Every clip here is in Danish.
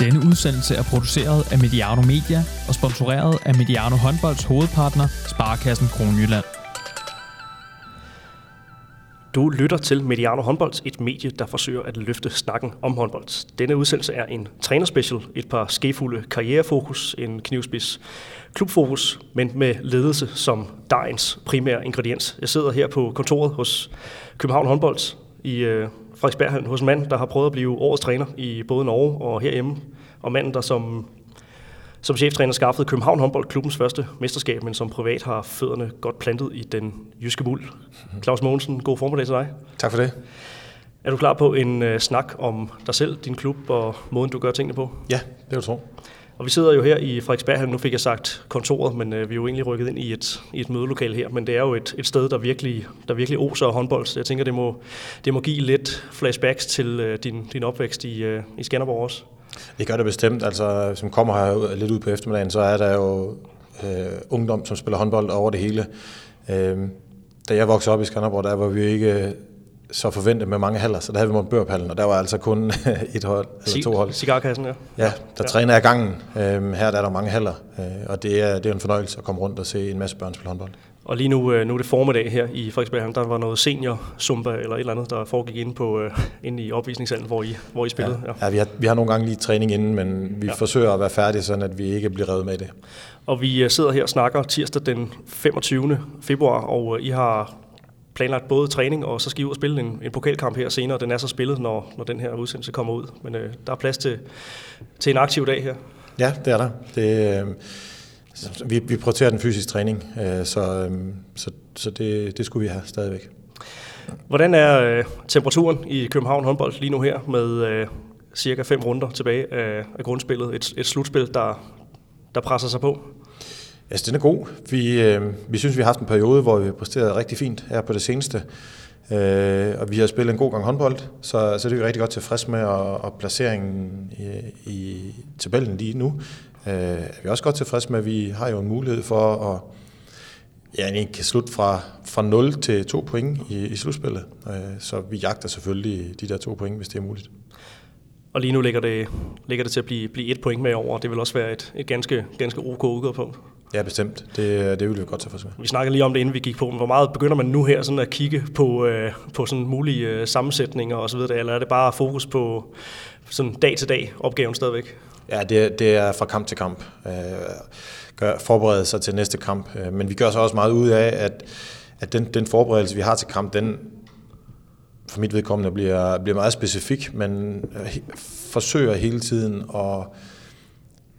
Denne udsendelse er produceret af Mediano Media og sponsoreret af Mediano Håndbolds hovedpartner, Sparkassen Kronjylland. Du lytter til Mediano Håndbold, et medie, der forsøger at løfte snakken om håndbold. Denne udsendelse er en trænerspecial, et par skefulde karrierefokus, en knivspids klubfokus, men med ledelse som dagens primære ingrediens. Jeg sidder her på kontoret hos København Håndbold i øh, øh, Frederiksberg hos en mand, der har prøvet at blive årets træner i både Norge og herhjemme, og manden, der som, som cheftræner skaffede København Håndbold klubbens første mesterskab, men som privat har fødderne godt plantet i den jyske muld. Claus Mogensen, god formiddag til dig. Tak for det. Er du klar på en uh, snak om dig selv, din klub og måden, du gør tingene på? Ja, det vil tro. Og vi sidder jo her i Frederiksberg, nu fik jeg sagt kontoret, men øh, vi er jo egentlig rykket ind i et, i et mødelokal her, men det er jo et, et sted, der virkelig, der virkelig oser håndbold, så jeg tænker, det må, det må give lidt flashbacks til øh, din, din opvækst i, øh, i Skanderborg også. Det gør det bestemt. Altså, som kommer her lidt ud på eftermiddagen, så er der jo øh, ungdom, som spiller håndbold over det hele. Øh, da jeg voksede op i Skanderborg, der var vi ikke så forventet med mange haller, så der havde vi Montbørpallen, og der var altså kun et hold, eller to hold. Cigarkassen, ja. Ja, der ja. træner jeg gangen. Øhm, her der er der mange haller, øh, og det er, det er en fornøjelse at komme rundt og se en masse børn spille håndbold. Og lige nu, øh, nu er det formiddag her i Frederiksberg, der var noget senior zumba eller et eller andet, der foregik inde, på, øh, inde i opvisningssalen, hvor I, hvor I spillede. Ja, ja. ja vi, har, vi har nogle gange lige træning inden, men vi ja. forsøger at være færdige, sådan at vi ikke bliver revet med det. Og vi sidder her og snakker tirsdag den 25. februar, og I har planlagt både træning, og så skal I ud og spille en, en pokalkamp her senere. Den er så spillet, når, når den her udsendelse kommer ud. Men øh, der er plads til, til en aktiv dag her. Ja, det er der. Det, øh, vi, vi prioriterer den fysiske træning, øh, så, øh, så, så det, det skulle vi have stadigvæk. Hvordan er øh, temperaturen i København håndbold lige nu her med øh, cirka fem runder tilbage af, af grundspillet? Et, et slutspil, der, der presser sig på? Altså, den er god. Vi, øh, vi synes, vi har haft en periode, hvor vi har præsteret rigtig fint her på det seneste. Øh, og vi har spillet en god gang håndbold, så, så det er vi rigtig godt tilfreds med, og, og placeringen i, i tabellen lige nu øh, er vi også godt tilfreds med. Vi har jo en mulighed for at ja, kan slutte fra, fra 0 til 2 point i, i slutspillet. Øh, så vi jagter selvfølgelig de der to point, hvis det er muligt. Og lige nu ligger det, ligger det til at blive, blive et point med over, og det vil også være et, et ganske, ganske ok udgangspunkt. Ja, bestemt. Det, det vil vi godt tage for sig. Vi snakkede lige om det, inden vi gik på, men hvor meget begynder man nu her sådan at kigge på, øh, på sådan mulige øh, sammensætninger og så videre, eller er det bare fokus på sådan dag til dag opgaven stadigvæk? Ja, det, det er fra kamp til kamp. Øh, gør, forberede sig til næste kamp. Øh, men vi gør så også meget ud af, at, at den, den forberedelse, vi har til kamp, den for mit vedkommende bliver, bliver meget specifik, men øh, forsøger hele tiden at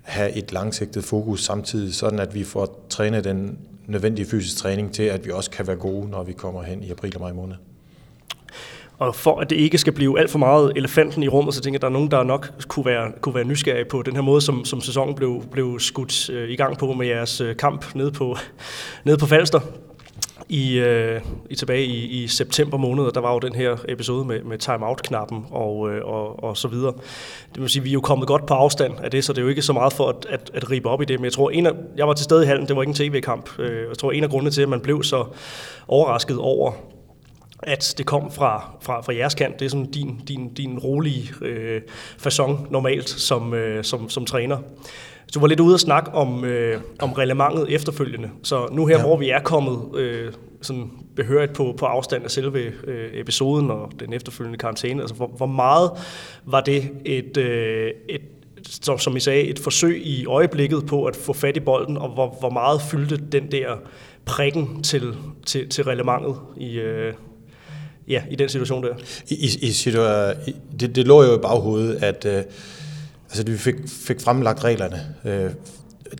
have et langsigtet fokus samtidig, sådan at vi får trænet den nødvendige fysisk træning til, at vi også kan være gode, når vi kommer hen i april og maj måned. Og for at det ikke skal blive alt for meget elefanten i rummet, så tænker jeg, at der er nogen, der nok kunne være, kunne være nysgerrige på den her måde, som, som sæsonen blev, blev skudt øh, i gang på med jeres øh, kamp nede på, nede på Falster i, øh, i tilbage i, i september måned, der var jo den her episode med, med timeout-knappen og, øh, og, og så videre. Det vil sige, vi er jo kommet godt på afstand af det, så det er jo ikke så meget for at, at, at ribe op i det, men jeg tror, en af, jeg var til stede i hallen, det var ikke en tv-kamp, øh, jeg tror, en af grundene til, at man blev så overrasket over, at det kom fra, fra, fra jeres kant. Det er sådan din, din, din rolige øh, façon normalt som, øh, som, som træner. Du var lidt ude at snakke om, øh, om relevantet efterfølgende. Så nu her, ja. hvor vi er kommet øh, sådan behørigt på, på afstand af selve øh, episoden og den efterfølgende karantæne, altså hvor, hvor meget var det et, øh, et som, som I sagde, et forsøg i øjeblikket på at få fat i bolden, og hvor, hvor meget fyldte den der prikken til, til, til relevantet i, øh, ja, i den situation der? I, i, i det, det lå jo i baghovedet, at øh, altså, vi fik, fik fremlagt reglerne. Øh,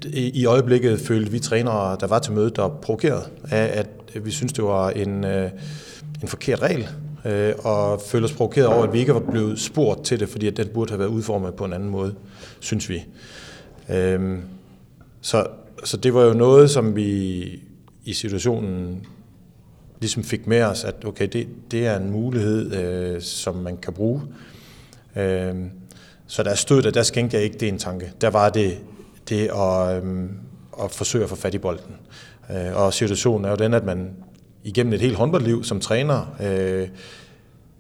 i, I øjeblikket følte vi trænere, der var til mødet, der provokeret af, at vi synes det var en, øh, en forkert regel, øh, og følte os provokeret over, at vi ikke var blevet spurgt til det, fordi at den burde have været udformet på en anden måde, synes vi. Øh, så, så det var jo noget, som vi i situationen ligesom fik med os, at okay, det, det er en mulighed, øh, som man kan bruge. Øh, så der stod der, der skænkte jeg ikke det en tanke. Der var det, det at, øh, at forsøge at få fat i bolden. Øh, og situationen er jo den, at man igennem et helt håndboldliv som træner, øh,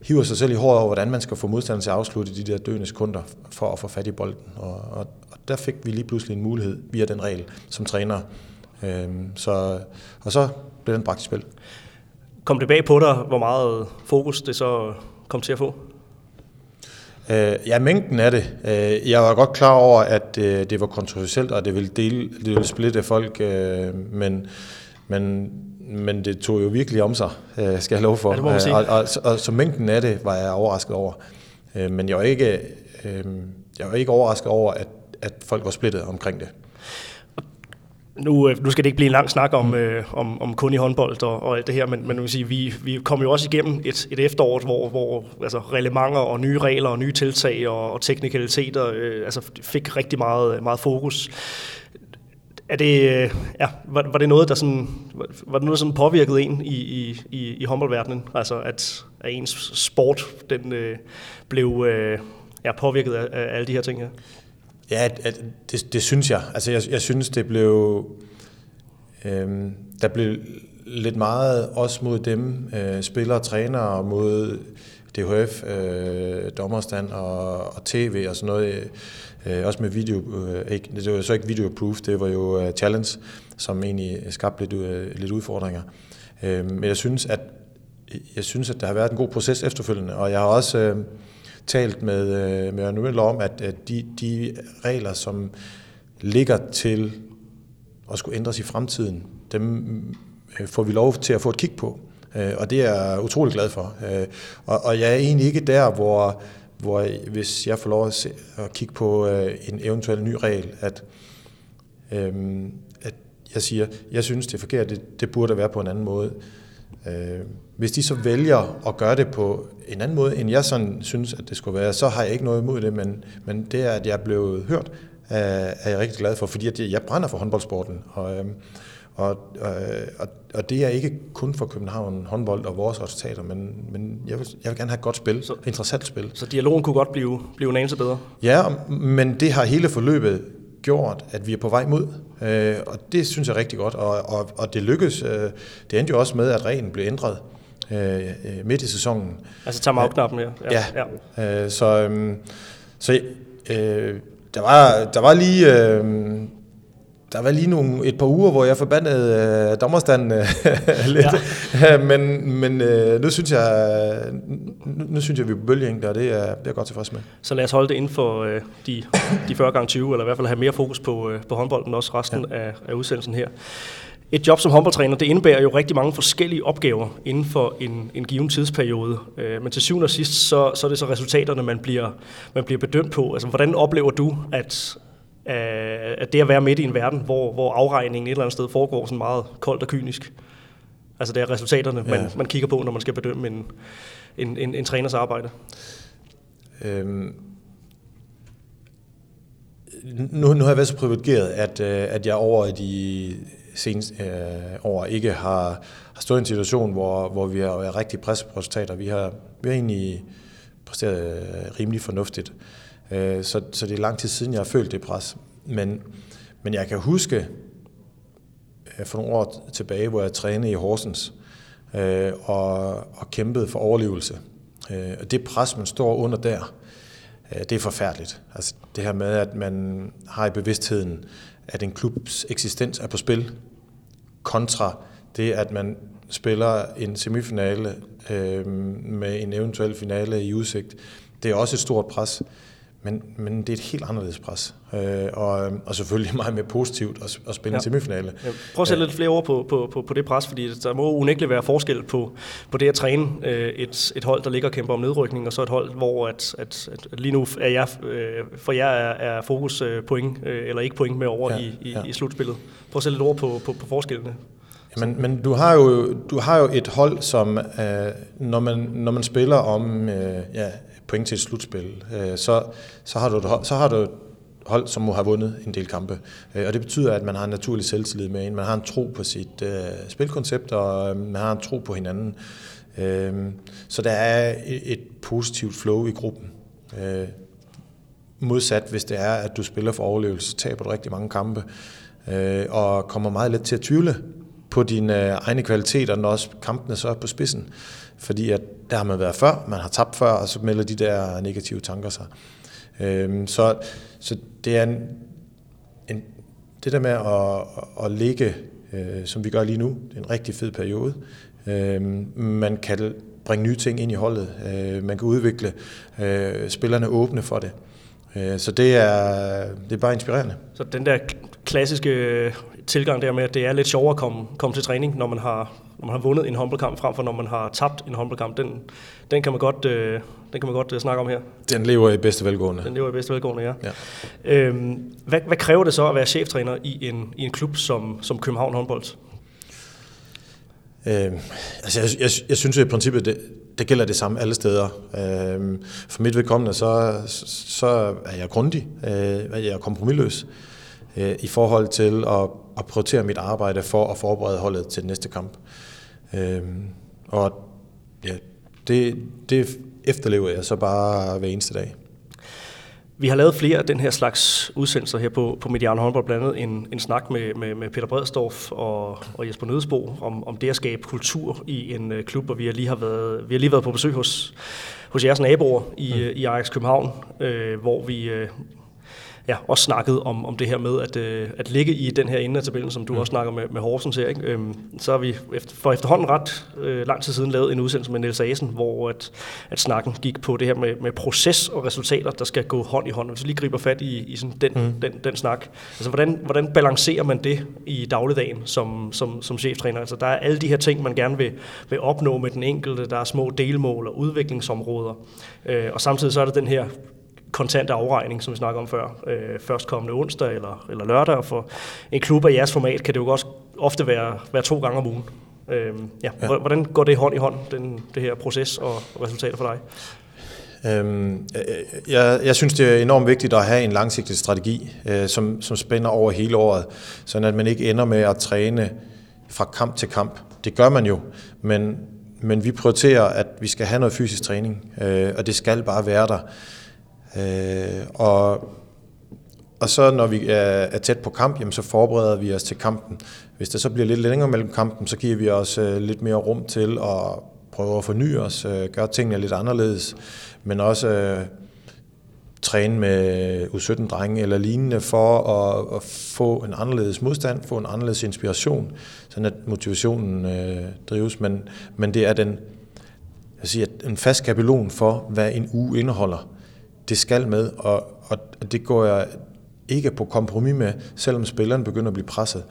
hiver sig selv i håret over, hvordan man skal få modstanderen til at afslutte de der døende sekunder for at få fat i bolden. Og, og, og der fik vi lige pludselig en mulighed via den regel som træner. Øh, så, og så blev den bragt i spil. Kom det bag på dig, hvor meget fokus det så kom til at få? Øh, ja, mængden af det. Øh, jeg var godt klar over, at øh, det var kontroversielt, og det ville, dele, det ville splitte folk, øh, men, men, men det tog jo virkelig om sig, øh, skal jeg love for. Ja, det og, og, og, og så mængden af det var jeg overrasket over. Øh, men jeg var ikke, øh, jeg var ikke overrasket over, at, at folk var splittet omkring det. Nu, øh, nu skal det ikke blive en lang snak om, øh, om, om kun i håndbold og, og alt det her, men, men vil sige, vi, vi kom jo også igennem et, et efterår, hvor, hvor altså, reglementer og nye regler og nye tiltag og, og teknikaliteter øh, altså, fik rigtig meget, meget fokus. Er det, øh, ja, var, var det noget, der sådan, var det noget, der sådan påvirkede en i, i, i, i håndboldverdenen? Altså, at, at ens sport den, øh, blev øh, ja, påvirket af, af alle de her ting her? Ja, Ja, det, det synes jeg. Altså, jeg, jeg synes, det blev... Øhm, der blev lidt meget også mod dem, øh, spillere og trænere, mod DHF, øh, dommerstand og, og tv og sådan noget. Øh, også med video, øh, ikke, det var så ikke video proof, det var jo uh, challenge, som egentlig skabte lidt, øh, lidt udfordringer. Øh, men jeg synes, at jeg synes, at der har været en god proces efterfølgende, og jeg har også... Øh, talt med, øh, med Ørn om, at, at de, de regler, som ligger til at skulle ændres i fremtiden, dem øh, får vi lov til at få et kig på. Øh, og det er jeg utrolig glad for. Øh, og, og jeg er egentlig ikke der, hvor, hvor hvis jeg får lov at, se, at kigge på øh, en eventuel ny regel, at, øh, at jeg siger, jeg synes, det er forkert, det, det burde være på en anden måde. Øh, hvis de så vælger at gøre det på en anden måde, end jeg sådan synes, at det skulle være, så har jeg ikke noget imod det, men, men det er, at jeg er blevet hørt, er jeg rigtig glad for, fordi at jeg brænder for håndboldsporten. Og, øhm, og, og, og det er ikke kun for København håndbold og vores resultater, men, men jeg, vil, jeg vil gerne have et godt spil, så, interessant spil. Så dialogen kunne godt blive, blive en anelse bedre? Ja, men det har hele forløbet gjort, at vi er på vej mod. Øh, og det synes jeg er rigtig godt, og, og, og det lykkedes. Øh, det endte jo også med, at reglen blev ændret øh, midt i sæsonen. Altså tager knappen ja. Ja, ja. ja. Øh, så, øh, så øh, der, var, der var lige... Øh, der var lige nogle, et par uger, hvor jeg forbandede øh, dommerstanden øh, lidt. Ja. men men øh, nu, synes jeg, nu, nu synes jeg, vi er på bølgelængde, og det er, det er jeg godt tilfreds med. Så lad os holde det inden for øh, de, de 40 gange 20 eller i hvert fald have mere fokus på, øh, på håndbolden også resten ja. af, af udsendelsen her. Et job som håndboldtræner, det indebærer jo rigtig mange forskellige opgaver inden for en, en given tidsperiode. Øh, men til syvende og sidst, så, så er det så resultaterne, man bliver, man bliver bedømt på. Altså, hvordan oplever du, at, at det at være midt i en verden, hvor, hvor afregningen et eller andet sted foregår sådan meget koldt og kynisk. Altså det er resultaterne, ja. man, man kigger på, når man skal bedømme en, en, en, en træners arbejde. Øhm, nu, nu har jeg været så privilegeret, at, øh, at jeg over de seneste øh, år ikke har, har stået i en situation, hvor, hvor vi har været rigtig presset på resultater. Vi har, vi har egentlig præsteret øh, rimelig fornuftigt. Øh, Øh, så, så det er lang tid siden, jeg har følt det pres. Men, men jeg kan huske øh, for nogle år tilbage, hvor jeg trænede i Horsens øh, og, og kæmpede for overlevelse. Øh, og det pres, man står under der, det er forfærdeligt. Altså det her med, at man har i bevidstheden, at en klubs eksistens er på spil, kontra det, at man spiller en semifinale øh, med en eventuel finale i udsigt. Det er også et stort pres. Men, men det er et helt anderledes pres. Øh, og, og selvfølgelig meget mere positivt at, at spille ja. semifinale. Ja. Prøv at sætte lidt flere ord på, på, på, på det pres, fordi der må unægteligt være forskel på, på det at træne øh, et, et hold, der ligger og kæmper om nedrykning, og så et hold, hvor at, at, at lige nu er jeg, øh, for jer er, er fokus øh, point, øh, eller ikke point med over ja, i, i, ja. i slutspillet. Prøv at sætte lidt ord på, på, på forskellene. Men, men du, har jo, du har jo et hold, som øh, når, man, når man spiller om øh, ja, point til et slutspil, øh, så, så, har du et hold, så har du et hold, som må have vundet en del kampe. Øh, og det betyder, at man har en naturlig selvtillid med en. Man har en tro på sit øh, spilkoncept, og øh, man har en tro på hinanden. Øh, så der er et, et positivt flow i gruppen. Øh, modsat, hvis det er, at du spiller for overlevelse, så taber du rigtig mange kampe, øh, og kommer meget let til at tvivle på dine øh, egne kvaliteter, når også kampene så er på spidsen. Fordi at der har man været før, man har tabt før, og så melder de der negative tanker sig. Øhm, så, så det er en, en, det der med at, at ligge, øh, som vi gør lige nu, det er en rigtig fed periode. Øhm, man kan bringe nye ting ind i holdet. Øh, man kan udvikle øh, spillerne åbne for det. Øh, så det er, det er bare inspirerende. Så den der klassiske øh, tilgang der med, at det er lidt sjovere at komme, komme til træning, når man har, når man har vundet en håndboldkamp, frem for når man har tabt en håndboldkamp, den, den kan man godt, øh, den kan man godt øh, snakke om her. Den lever i bedste velgående. Den lever i bedste velgående, ja. ja. Øhm, hvad, hvad kræver det så at være cheftræner i en, i en klub som, som København håndbold? Øh, altså jeg, jeg, jeg synes jo i princippet, det, det gælder det samme alle steder. Øh, for mit vedkommende, så, så er jeg grundig, øh, jeg er kompromilløs øh, i forhold til at, at prioritere mit arbejde for at forberede holdet til den næste kamp. Øh, og ja, det, det efterlever jeg så bare hver eneste dag. Vi har lavet flere af den her slags udsendelser her på, på Mediano Håndbold, blandt andet en, en snak med, med, med Peter Bredstorff og, og Jesper Nødesbo om, om det at skabe kultur i en uh, klub, og vi har lige, har været, vi har lige været på besøg hos, hos jeres naboer i, mm. i Ajax København, uh, hvor vi, uh, ja, også snakket om, om det her med at, øh, at ligge i den her ende af tabellen, som du mm. også snakker med, med Horsens her. Ikke? Øhm, så har vi efter, for efterhånden ret øh, lang tid siden lavet en udsendelse med Niels Asen, hvor at, at snakken gik på det her med, med proces og resultater, der skal gå hånd i hånd. Hvis vi lige griber fat i, i sådan den, mm. den, den snak. Altså, hvordan, hvordan balancerer man det i dagligdagen som, som, som cheftræner? Altså, der er alle de her ting, man gerne vil, vil opnå med den enkelte. Der er små delmål og udviklingsområder. Øh, og samtidig så er der den her kontante afregning, som vi snakker om før, øh, førstkommende onsdag eller, eller lørdag. Og for en klub af jeres format kan det jo også ofte være, være to gange om ugen. Øh, ja. ja. Hvordan går det hånd i hånd, den, det her proces og resultater for dig? Øhm, jeg, jeg synes, det er enormt vigtigt at have en langsigtet strategi, øh, som, som spænder over hele året, så at man ikke ender med at træne fra kamp til kamp. Det gør man jo, men, men vi prioriterer, at vi skal have noget fysisk træning, øh, og det skal bare være der. Øh, og, og så når vi er, er tæt på kamp, jamen, så forbereder vi os til kampen. Hvis der så bliver lidt længere mellem kampen, så giver vi os øh, lidt mere rum til at prøve at forny os, øh, gøre tingene lidt anderledes, men også øh, træne med U17-drenge eller lignende for at, at få en anderledes modstand, få en anderledes inspiration, sådan at motivationen øh, drives. Men, men det er den, jeg siger, en fast kabelon for, hvad en uge indeholder det skal med, og, og det går jeg ikke på kompromis med, selvom spilleren begynder at blive presset.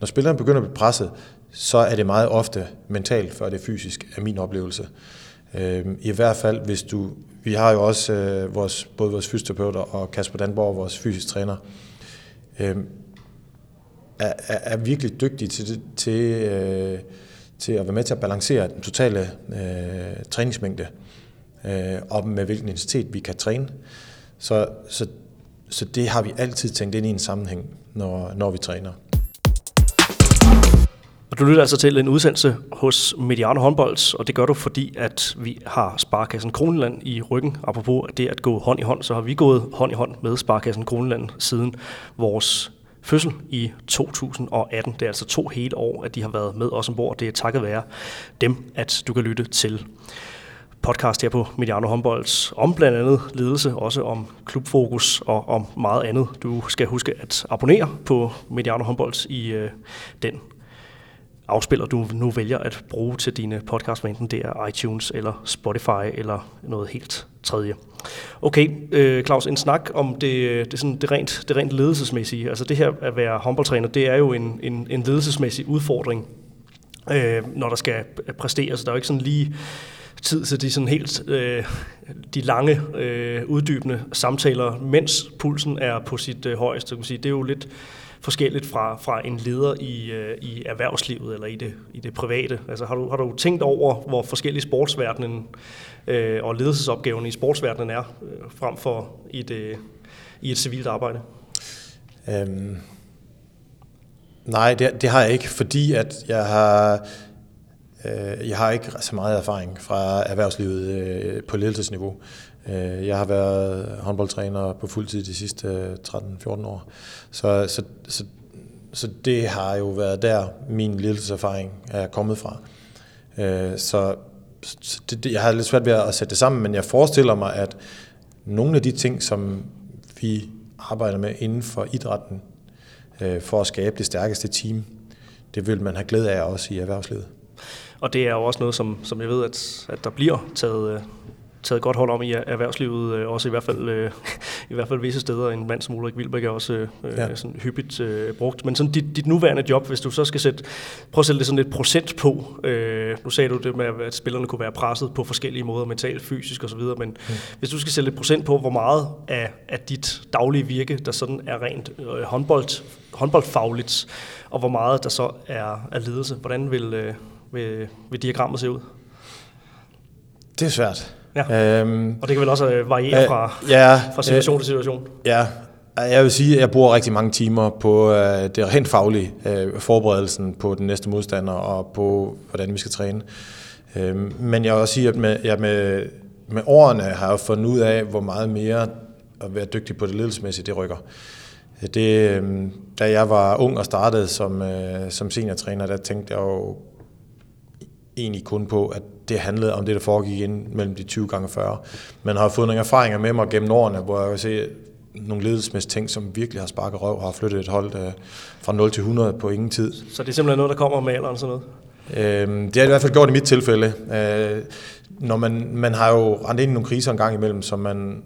Når spilleren begynder at blive presset, så er det meget ofte mentalt, før det er fysisk, er min oplevelse. Øh, I hvert fald, hvis du... Vi har jo også øh, vores, både vores fysioterapeuter og Kasper Danborg, vores fysisk træner, øh, er, er, er virkelig dygtige til, til, øh, til at være med til at balancere den totale øh, træningsmængde øh, øh, og med hvilken intensitet vi kan træne. Så, så, så det har vi altid tænkt ind i en sammenhæng, når, når vi træner. Og du lytter altså til en udsendelse hos Mediano Håndbolds, og det gør du, fordi at vi har Sparkassen Kroneland i ryggen. Apropos det at gå hånd i hånd, så har vi gået hånd i hånd med Sparkassen Kroneland siden vores fødsel i 2018. Det er altså to hele år, at de har været med os ombord. Det er takket være dem, at du kan lytte til podcast her på Mediano Håndbolds om blandt andet ledelse, også om klubfokus og om meget andet. Du skal huske at abonnere på Mediano Håndbolds i øh, den afspiller, du nu vælger at bruge til dine podcast, enten det er iTunes eller Spotify eller noget helt tredje. Okay, øh, Claus, en snak om det, det, sådan, det, rent, det rent ledelsesmæssige. Altså det her at være håndboldtræner, det er jo en, en, en ledelsesmæssig udfordring, øh, når der skal præsteres. Der er jo ikke sådan lige tid til de sådan helt øh, de lange, øh, uddybende samtaler, mens pulsen er på sit øh, højeste. Kan sige. Det er jo lidt forskelligt fra, fra en leder i, øh, i erhvervslivet eller i det, i det private. Altså, har, du, har du tænkt over, hvor forskellige sportsverdenen øh, og ledelsesopgaven i sportsverdenen er, øh, frem for i, det, i et civilt arbejde? Øhm, nej, det, det har jeg ikke, fordi at jeg har Øh, jeg har ikke så meget erfaring fra erhvervslivet øh, på ledelsesniveau. Øh, jeg har været håndboldtræner på fuldtid de sidste 13-14 år. Så, så, så så det har jo været der, min ledelseserfaring er kommet fra. Så så det, det, jeg har lidt svært ved at sætte det sammen, men jeg forestiller mig, at nogle af de ting, som vi arbejder med inden for idrætten, for at skabe det stærkeste team, det vil man have glæde af også i erhvervslivet. Og det er jo også noget, som, som jeg ved, at, at der bliver taget, øh, taget godt hold om i erhvervslivet, øh, også i hvert fald øh, i hvert fald visse steder. En mand som Ulrik Wilbæk er også ja. sådan hyppigt øh, brugt. Men sådan dit, dit nuværende job, hvis du så skal sætte, prøve at sætte det sådan et procent på. Øh, nu sagde du det med, at spillerne kunne være presset på forskellige måder, mentalt, fysisk osv., men mm. hvis du skal sætte et procent på, hvor meget af, af dit daglige virke, der sådan er rent øh, håndbold, håndboldfagligt, og hvor meget der så er, er ledelse, hvordan vil, øh, vil, vil diagrammet se ud? Det er svært. Ja. Øhm, og det kan vel også øh, variere fra, ja, fra situation øh, til situation? Ja, jeg vil sige, at jeg bruger rigtig mange timer på øh, det rent faglige, øh, forberedelsen på den næste modstander og på, hvordan vi skal træne. Øh, men jeg vil også sige, at med, jeg med, med årene har jeg fundet ud af, hvor meget mere at være dygtig på det ledelsesmæssige, det rykker. Det, øh, da jeg var ung og startede som, øh, som seniortræner, der tænkte jeg jo egentlig kun på, at det handlede om det, der foregik ind mellem de 20 gange 40. Men har fået nogle erfaringer med mig gennem årene, hvor jeg kan se nogle ledelsesmæssige ting, som virkelig har sparket røv, har flyttet et hold øh, fra 0 til 100 på ingen tid. Så det er simpelthen noget, der kommer med alderen sådan noget? Øhm, det har i hvert fald gjort i mit tilfælde. Øh, når man, man har jo rendt ind i nogle kriser en gang imellem, som man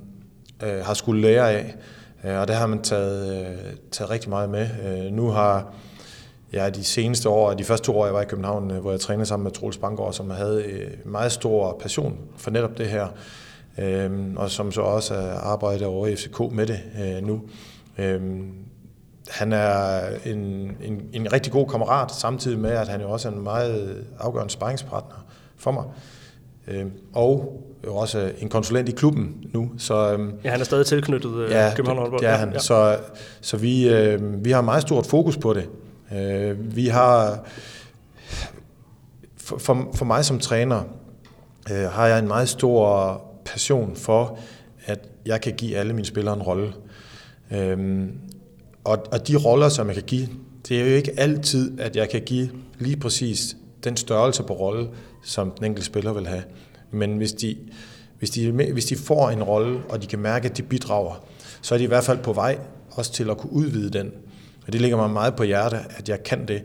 øh, har skulle lære af, øh, og det har man taget, øh, taget rigtig meget med. Øh, nu har ja, de seneste år, de første to år, jeg var i København, øh, hvor jeg trænede sammen med Troels Bangård, som havde øh, meget stor passion for netop det her, øhm, og som så også arbejder over i FCK med det øh, nu. Øhm, han er en, en, en rigtig god kammerat, samtidig med, at han jo også er en meget afgørende sparringspartner for mig. Øhm, og jo også en konsulent i klubben nu. Så, øhm, ja, han er stadig tilknyttet ja, København Håndbold. Ja, han. Ja. Så, så vi, øh, vi har meget stort fokus på det. Øh, vi har, for, for, for mig som træner, øh, har jeg en meget stor passion for, at jeg kan give alle mine spillere en rolle. Øh, og, og de roller, som jeg kan give, det er jo ikke altid, at jeg kan give lige præcis den størrelse på rolle, som den enkelte spiller vil have. Men hvis de, hvis de, hvis de får en rolle, og de kan mærke, at de bidrager, så er de i hvert fald på vej også til at kunne udvide den. Og det ligger mig meget på hjerte, at jeg kan det.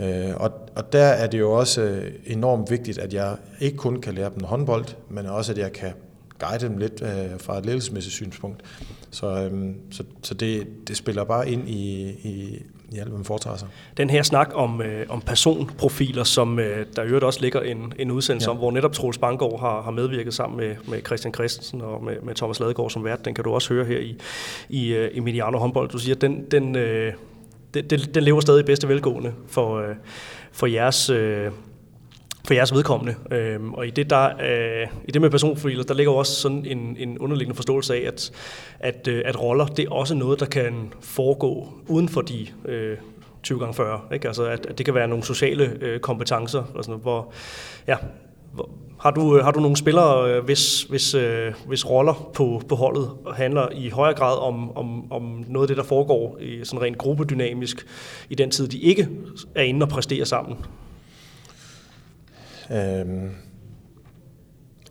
Øh, og, og der er det jo også øh, enormt vigtigt, at jeg ikke kun kan lære dem håndbold, men også at jeg kan guide dem lidt øh, fra et ledelsesmæssigt synspunkt. Så, øhm, så, så det, det spiller bare ind i, i, i alt, hvad man foretager sig. Den her snak om, øh, om personprofiler, som øh, der øvrigt også ligger en, en udsendelse ja. om, hvor netop Troels Bangård har, har medvirket sammen med, med Christian Christensen og med, med Thomas Ladegaard som vært, den kan du også høre her i, i, i Mediano håndbold. Du siger, den, den, øh, det, det, den lever stadig i bedste velgående for, øh, for jeres... Øh, for jeres vedkommende. Øhm, og i det, der, øh, i det med personprofiler, der ligger også sådan en, en underliggende forståelse af, at, at, øh, at roller, det er også noget, der kan foregå uden for de øh, 20 gange 40. Ikke? Altså, at, at det kan være nogle sociale øh, kompetencer, og sådan hvor, ja, har du, øh, har du nogle spillere, øh, hvis, hvis, øh, hvis roller på, på holdet handler i højere grad om, om, om noget af det, der foregår i sådan rent gruppedynamisk i den tid, de ikke er inde og præsterer sammen? Øhm,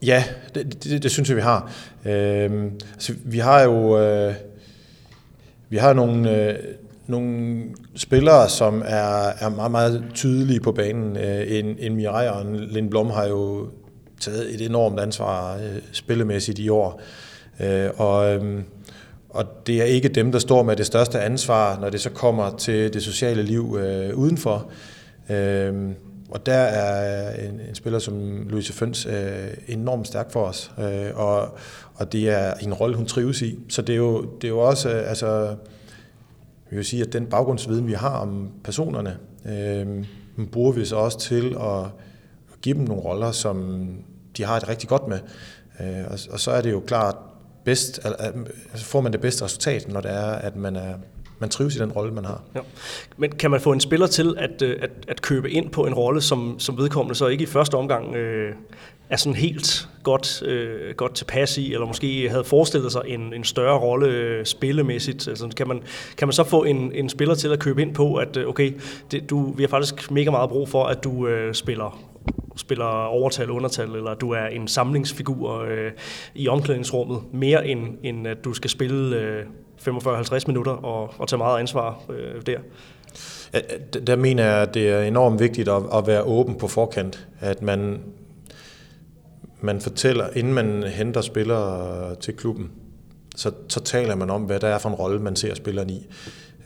ja, det, det, det synes jeg, vi har. Øhm, altså, vi har jo øh, vi har nogle, øh, nogle spillere, som er, er meget, meget tydelige på banen. Øh, en, en Mirai og en Lind Blom har jo taget et enormt ansvar øh, spillemæssigt i år. Øh, og, øhm, og det er ikke dem, der står med det største ansvar, når det så kommer til det sociale liv udenfor. Øhm, og der er en, en spiller som Louise Føns øh, enormt stærk for os, øh, og, og det er en rolle, hun trives i. Så det er jo, det er jo også, øh, altså, vi vil sige, at den baggrundsviden, vi har om personerne, øh, bruger vi så også til at give dem nogle roller, som de har det rigtig godt med. Øh, og, og så er det jo klart bedst, altså får man det bedste resultat, når det er, at man er man trives i den rolle, man har. Ja. Men kan man få en spiller til at, øh, at, at købe ind på en rolle, som, som vedkommende så ikke i første omgang øh, er sådan helt godt, øh, godt tilpas i, eller måske havde forestillet sig en, en større rolle øh, spillemæssigt? Altså, kan, man, kan man så få en, en spiller til at købe ind på, at øh, okay, det, du, vi har faktisk mega meget brug for, at du øh, spiller spiller overtal, undertal, eller du er en samlingsfigur øh, i omklædningsrummet, mere end, end at du skal spille øh, 45-50 minutter og, og tage meget ansvar øh, der. Der mener jeg, at det er enormt vigtigt at, at være åben på forkant, at man, man fortæller, inden man henter spillere til klubben, så, så taler man om, hvad der er for en rolle, man ser spilleren i.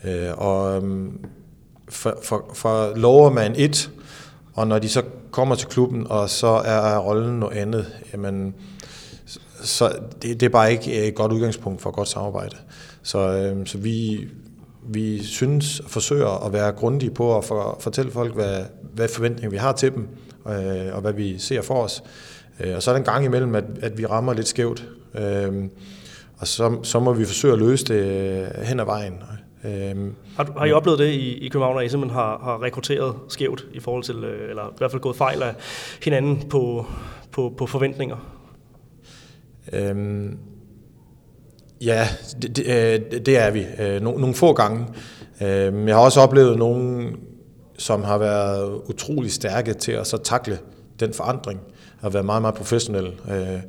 Øh, og øhm, for, for, for lover man et, og når de så kommer til klubben, og så er rollen noget andet, jamen, så det, det er bare ikke øh, et godt udgangspunkt for et godt samarbejde. Så, øh, så vi, vi synes forsøger at være grundige på at for, fortælle folk, hvad, hvad forventninger vi har til dem, øh, og hvad vi ser for os. Øh, og så er der en gang imellem, at, at vi rammer lidt skævt. Øh, og så, så må vi forsøge at løse det øh, hen ad vejen. Øhm, har, har I oplevet det i, i København, at I simpelthen har, har rekrutteret skævt i forhold til, øh, eller i hvert fald gået fejl af hinanden på, på, på forventninger? Øhm, ja, det, det, øh, det er vi. Øh, no, nogle få gange. Øhm, jeg har også oplevet nogen, som har været utrolig stærke til at så takle den forandring, og være meget, meget professionelle. Øh,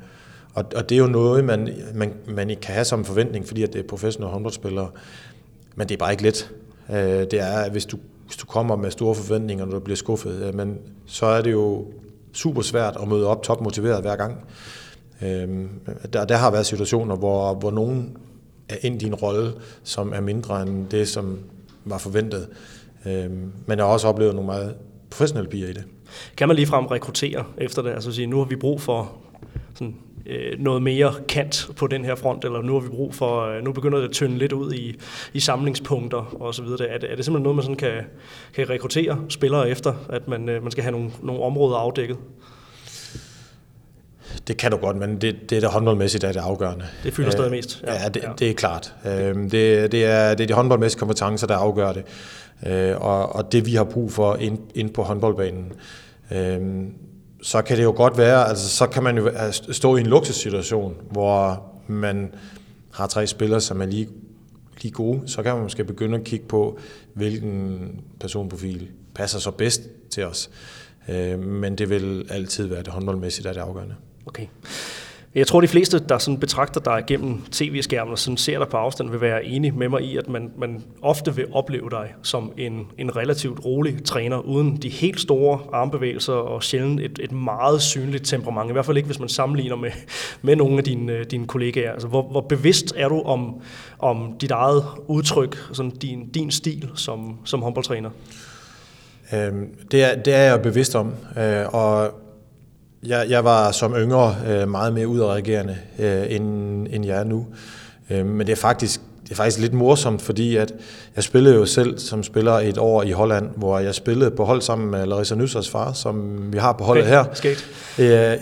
og, og det er jo noget, man, man, man ikke kan have som forventning, fordi at det er professionelle håndboldspillere. Men det er bare ikke let. Øh, det er, hvis du, hvis du kommer med store forventninger, når du bliver skuffet, øh, men så er det jo super svært at møde op topmotiveret hver gang. Øh, der, der har været situationer, hvor, hvor nogen er ind i en rolle, som er mindre end det, som var forventet. Øh, men jeg har også oplevet nogle meget professionelle piger i det. Kan man ligefrem rekruttere efter det? Altså sige, nu har vi brug for sådan øh, noget mere kant på den her front, eller nu har vi brug for, øh, nu begynder det at tynde lidt ud i, i samlingspunkter og så videre. Er det, er det simpelthen noget, man sådan kan, kan rekruttere spillere efter, at man, øh, man skal have nogle, nogle områder afdækket? Det kan du godt, men det, det er det håndboldmæssigt, der er det afgørende. Det fylder stadig mest. Ja, ja, det, ja. det er klart. Øhm, det, det, er, det er de håndboldmæssige kompetencer, der afgør det. Øh, og, og det vi har brug for ind, ind på håndboldbanen. Øh, så kan det jo godt være, altså så kan man jo stå i en luksussituation, hvor man har tre spillere, som er lige, lige gode, så kan man måske begynde at kigge på, hvilken personprofil passer så bedst til os. Øh, men det vil altid være det håndboldmæssigt, der er det afgørende. Okay. Jeg tror, de fleste, der sådan betragter dig gennem tv-skærmen og sådan ser dig på afstand, vil være enige med mig i, at man, man ofte vil opleve dig som en, en relativt rolig træner, uden de helt store armbevægelser og sjældent et, et meget synligt temperament. I hvert fald ikke, hvis man sammenligner med, med nogle af dine, dine kollegaer. Altså, hvor, hvor bevidst er du om, om dit eget udtryk, sådan din, din stil som, som håndboldtræner? Øhm, det, er, det er jeg bevidst om, øh, og jeg, jeg var som yngre øh, meget mere udadreagerende, øh, end, end jeg er nu. Øh, men det er faktisk det er faktisk lidt morsomt, fordi at jeg spillede jo selv som spiller et år i Holland, hvor jeg spillede på hold sammen med Larissa Nysers far, som vi har på holdet her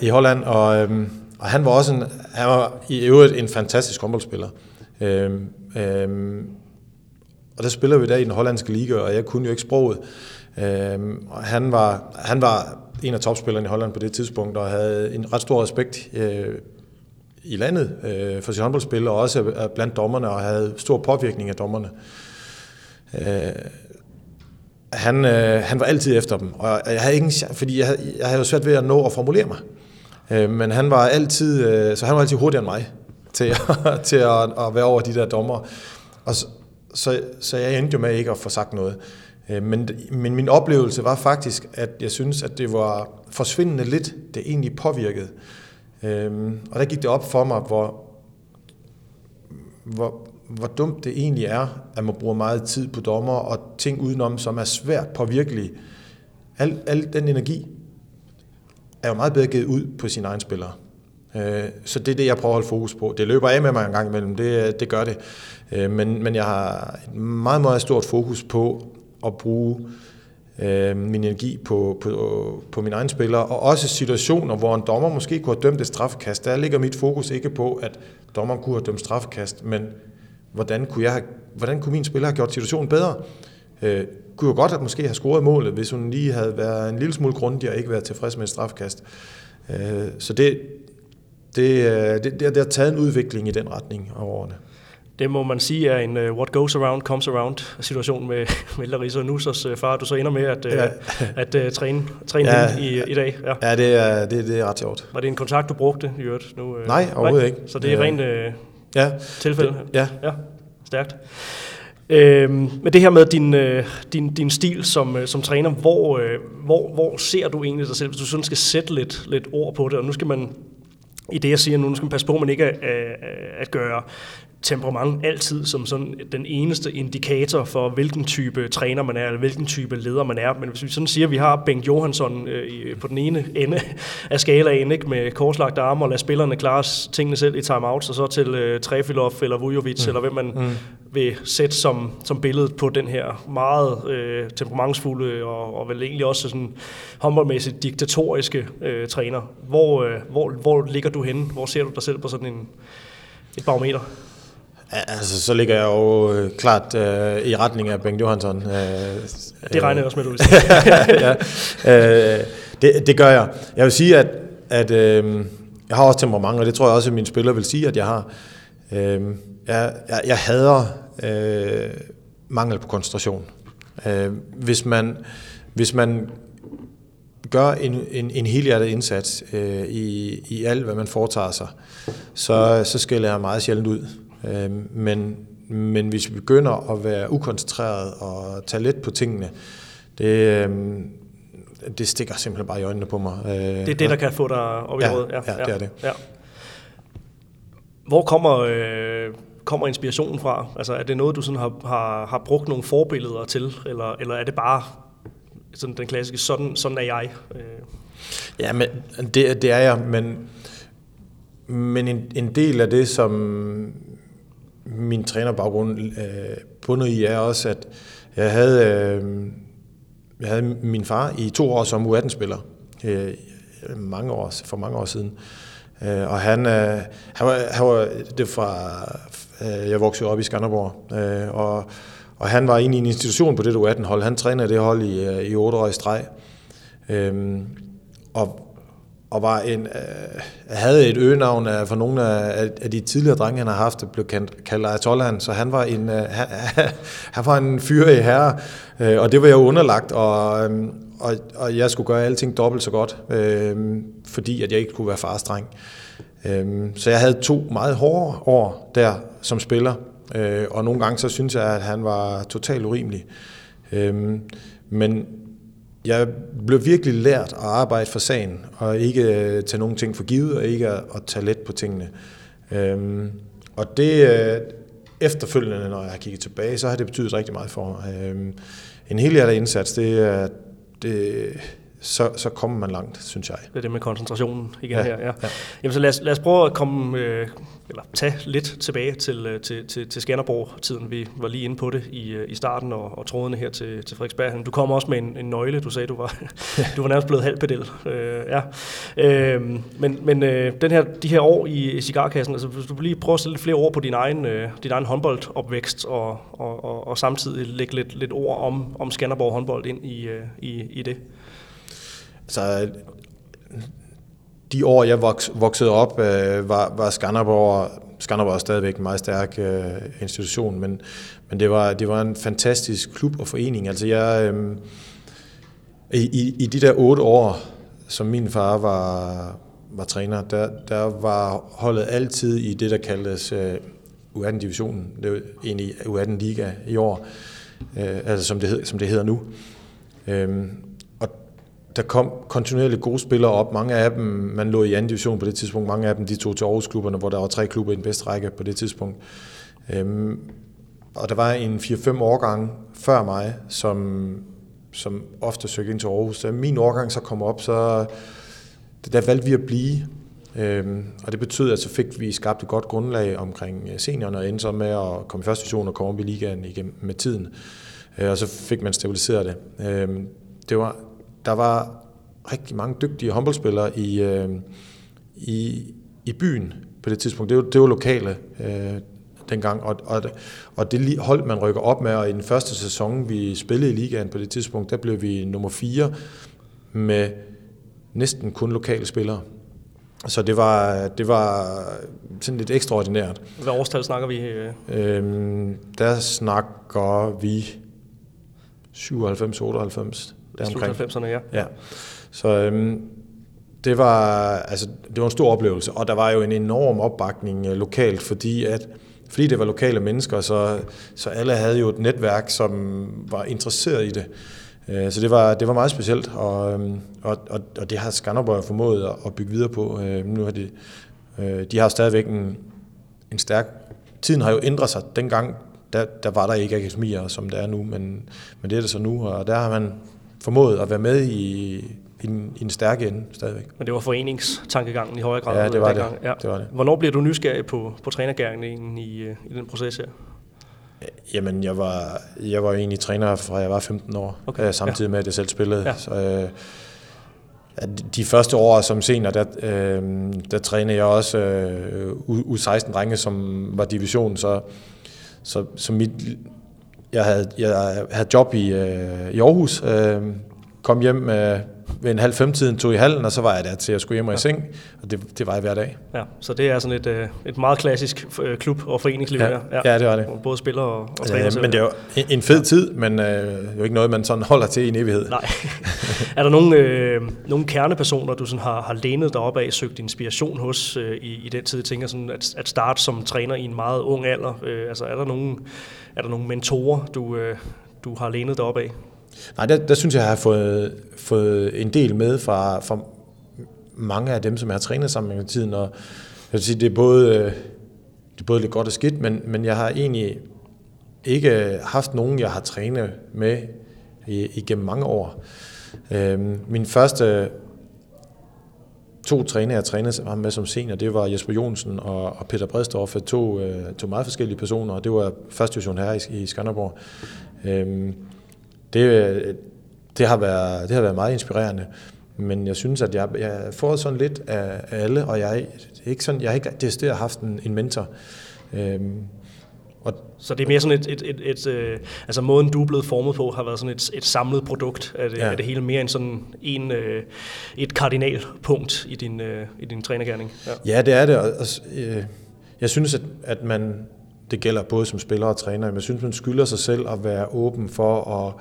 i, i Holland. Og, øhm, og han var også en, han var i øvrigt en fantastisk håndboldspiller. Øhm, øhm, og der spiller vi der i den hollandske liga, og jeg kunne jo ikke sproget. Øhm, og han var, han var en af topspillerne i Holland på det tidspunkt, og havde en ret stor respekt øh, i landet øh, for sit håndboldspil, og også blandt dommerne, og havde stor påvirkning af dommerne. Øh, han, øh, han var altid efter dem, og jeg havde ingen fordi jeg havde, jeg havde jo svært ved at nå at formulere mig. Øh, men han var altid, øh, så han var altid hurtigere end mig til, til at, at være over de der dommer. Og så, så, så jeg endte jo med ikke at få sagt noget. Øh, men, men min oplevelse var faktisk, at jeg synes, at det var forsvindende lidt, det egentlig påvirkede. Øh, og der gik det op for mig, hvor, hvor, hvor dumt det egentlig er, at man bruger meget tid på dommer og ting udenom, som er svært påvirkelige. Al, al den energi er jo meget bedre givet ud på sine egne spillere. Øh, så det er det, jeg prøver at holde fokus på. Det løber af med mig en gang imellem, det, det gør det. Men, men jeg har et meget, meget stort fokus på at bruge øh, min energi på, på, på mine egne spillere, og også situationer, hvor en dommer måske kunne have dømt et straffekast. Der ligger mit fokus ikke på, at dommeren kunne have dømt straffekast, men hvordan kunne, jeg have, hvordan kunne min spiller have gjort situationen bedre? Øh, kunne jo godt have måske have scoret målet, hvis hun lige havde været en lille smule grundig og ikke været tilfreds med et strafkast. Øh, så det, det, øh, det, det, det har taget en udvikling i den retning over årene. Det må man sige er en uh, what goes around comes around situation med, med Larissa og Nussers uh, far. Du så ender med at, uh, ja. at uh, træne, træne ja. hende i, i dag. Ja, ja det, er, det, det er ret sjovt. Var det en kontakt, du brugte i øvrigt? Nu, uh, nej, overhovedet nej. ikke. Så det er ja. rent uh, ja. tilfælde? Det, ja. ja. Stærkt. Øhm, med det her med din, øh, din, din stil som, øh, som træner, hvor, øh, hvor, hvor ser du egentlig dig selv, hvis du sådan skal sætte lidt, lidt ord på det, og nu skal man i det, jeg siger nu, nu skal man passe på, at man ikke at, at gøre temperament altid som sådan den eneste indikator for, hvilken type træner man er, eller hvilken type leder man er. Men hvis vi sådan siger, at vi har Bengt Johansson øh, på den ene ende af skalaen, ikke, med korslagt arme og lade spillerne klare tingene selv i timeouts, og så til øh, Trefilov eller Vujovic, mm. eller hvem man mm. vil sætte som, som billede på den her meget øh, temperamentsfulde og, og vel egentlig også sådan håndboldmæssigt diktatoriske øh, træner. Hvor, øh, hvor, hvor ligger du henne? Hvor ser du dig selv på sådan en, et barometer? Altså, så ligger jeg jo øh, klart øh, i retning af Bengt Johansson. Øh, det regner jeg også med, du vil ja, øh, det, det gør jeg. Jeg vil sige, at, at øh, jeg har også temperament, og det tror jeg også, at mine spillere vil sige, at jeg har. Øh, jeg, jeg, jeg hader øh, mangel på koncentration. Øh, hvis, man, hvis man gør en, en, en helhjertet indsats øh, i, i alt, hvad man foretager sig, så, så skiller jeg meget sjældent ud. Øh, men, men hvis vi begynder at være ukoncentreret og tage let på tingene, det, øh, det stikker simpelthen bare i øjnene på mig. Øh, det er det, der kan få dig op i ja, rådet? Ja, ja, det er det. Ja. Hvor kommer, øh, kommer inspirationen fra? Altså, er det noget, du sådan har, har, har brugt nogle forbilleder til, eller, eller er det bare sådan den klassiske, sådan, sådan er jeg? Øh. Ja, men det, det er jeg, men, men en, en del af det, som min trænerbaggrund øh, bundet i er også, at jeg havde, øh, jeg havde min far i to år som U18-spiller, øh, mange år, for mange år siden. Øh, og han, øh, han, var, han var det fra, øh, jeg voksede op i Skanderborg, øh, og, og han var inde i en institution på det U18-hold. Han trænede det hold i, øh, i otte år i streg. Øh, og og var en, øh, havde et øgenavn af, for nogle af, af de tidligere drenge, han har haft, blev kendt, kaldt Ayatollah, så han var en, øh, han, han var en fyr i herre, øh, og det var jeg underlagt, og, øh, og, og jeg skulle gøre alting dobbelt så godt, øh, fordi at jeg ikke kunne være farstreng. Øh, så jeg havde to meget hårde år der som spiller, øh, og nogle gange så synes jeg, at han var totalt urimelig. Øh, men jeg blev virkelig lært at arbejde for sagen, og ikke øh, tage nogen ting for givet, og ikke at, tage let på tingene. Øhm, og det øh, efterfølgende, når jeg har kigget tilbage, så har det betydet rigtig meget for mig. Øhm, en helhjertet indsats, det er, det, så, så kommer man langt, synes jeg. Det er det med koncentrationen igen ja, her. Ja. Ja. Jamen, så lad os, lad os prøve at komme, øh, eller tage lidt tilbage til, øh, til, til, til Skanderborg-tiden. Vi var lige inde på det i, øh, i starten, og, og trådene her til, til Frederiksberg. Du kom også med en, en nøgle, du sagde, du var, du var nærmest blevet halvpedel. Øh, ja. øh, men men øh, den her, de her år i, i cigarkassen, altså hvis du lige prøver at stille lidt flere ord på din egen, øh, din egen håndboldopvækst, og, og, og, og samtidig lægge lidt, lidt ord om, om Skanderborg håndbold ind i, øh, i, i det. Så øh, de år, jeg voksede op, øh, var, var Skanderborg, Skanderborg er stadigvæk en meget stærk øh, institution, men, men det, var, det var en fantastisk klub og forening. Altså jeg, øh, i, i de der otte år, som min far var, var træner, der, der var holdet altid i det, der kaldtes øh, U18-divisionen. Det var egentlig U18-liga i år, øh, altså som det, hed, som det hedder nu. Øh, der kom kontinuerligt gode spillere op. Mange af dem, man lå i anden division på det tidspunkt. Mange af dem, de tog til Aarhus-klubberne, hvor der var tre klubber i den bedste række på det tidspunkt. Øhm, og der var en 4-5 årgang før mig, som, som ofte søgte ind til Aarhus. Da min årgang så kom op, så der valgte vi at blive. Øhm, og det betød, at så fik vi skabt et godt grundlag omkring øh, seniorerne og endte så med at komme i første division og komme op i ligaen igen med tiden. Øh, og så fik man stabiliseret det. Øhm, det var der var rigtig mange dygtige håndboldspillere i, øh, i, i byen på det tidspunkt. Det var, det var lokale. Øh, dengang, og, og, og det hold, man rykker op med, og i den første sæson, vi spillede i ligaen på det tidspunkt, der blev vi nummer 4 med næsten kun lokale spillere. Så det var, det var sådan lidt ekstraordinært. Hvad årstal snakker vi? Øhm, der snakker vi 97-98. Slut 90'erne, ja. ja. Så øhm, det var, altså, det var en stor oplevelse, og der var jo en enorm opbakning øh, lokalt, fordi at fordi det var lokale mennesker, så, så alle havde jo et netværk, som var interesseret i det. Øh, så det var, det var meget specielt, og, øhm, og, og, og det har Skanderborg formået at, at bygge videre på. Øh, nu har de, de har stadigvæk en, en stærk... Tiden har jo ændret sig. Dengang, der, der var der ikke akademier, som det er nu, men, men det er det så nu, og der har man formået at være med i, i den, i den stærke ende stadigvæk. Men det var foreningstankegangen i højere grad? Ja, det var, det. Ja. det var det. Hvornår bliver du nysgerrig på, på trænergærningen i, i den proces her? Jamen, jeg var, jeg var egentlig træner fra jeg var 15 år, okay. øh, samtidig ja. med, at jeg selv spillede. Ja. Så, øh, de første år som senior, der, øh, der trænede jeg også øh, U16-drenge, som var division, så, så, så mit, jeg, havde, jeg havde job i, øh, i Aarhus, øh, kom hjem med ved en halv femtiden tog i hallen, og så var jeg der til at skulle hjem og i seng, og det, det var jeg hver dag. Ja, så det er sådan et, øh, et meget klassisk øh, klub- og foreningsliv ja, her. Ja, ja, det var det. Både spiller og, og træner. Ja, men det er jo en fed tid, men øh, det er jo ikke noget, man sådan holder til i en evighed. Nej. er der nogle, øh, nogle kernepersoner, du sådan har, har lænet dig op af, søgt inspiration hos øh, i, i den tid? Jeg tænker sådan, at, at starte som træner i en meget ung alder. Øh, altså er der nogle, er der nogle mentorer, du, øh, du har lænet dig op af? Nej, der, der synes jeg, jeg har fået, fået en del med fra, fra mange af dem, som jeg har trænet sammen med tiden, og jeg vil sige, det er både, øh, det er både lidt godt og skidt, men, men jeg har egentlig ikke haft nogen, jeg har trænet med igennem mange år. Øhm, min første to træner, jeg trænede med som senior, det var Jesper Jonsen og, og Peter Bredstorff, to, øh, to meget forskellige personer, og det var første division her i, i Skanderborg. Øhm, det, det, har været, det har været meget inspirerende. Men jeg synes, at jeg, jeg får sådan lidt af, alle, og jeg, ikke sådan, jeg har ikke decideret haft en, en mentor. Øhm, og, så det er mere sådan et, et, et, et, et øh, altså måden du er blevet formet på, har været sådan et, et samlet produkt af det, ja. af det hele, mere end sådan en, øh, et kardinalpunkt i din, øh, i din trænergærning. Ja. ja, det er det. Og, og, øh, jeg synes, at, at man, det gælder både som spiller og træner, men jeg synes, man skylder sig selv at være åben for at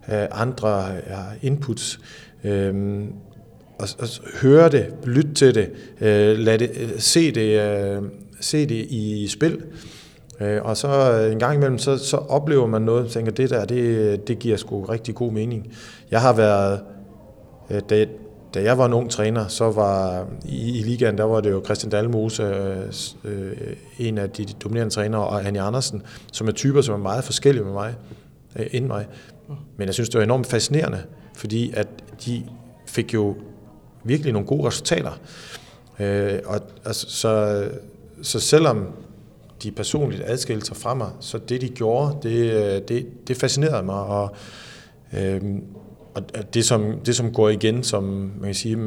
have andre ja, inputs. Øhm, og, og høre det, lytte til det, øh, lad det øh, se, det øh, se det i spil. Øh, og så øh, en gang imellem, så, så oplever man noget, og tænker, det der, det, det giver sgu rigtig god mening. Jeg har været, øh, da, da jeg var en ung træner, så var i, i ligaen, der var det jo Christian Dalmose, øh, øh en af de dominerende trænere, og Annie Andersen, som er typer, som er meget forskellige med mig, øh, end mig. Men jeg synes, det var enormt fascinerende, fordi at de fik jo virkelig nogle gode resultater. Øh, og altså, så, så selvom de personligt adskilte sig fra mig, så det de gjorde, det, øh, det, det fascinerede mig, og øh, og det som, det, som går igen, som man kan sige,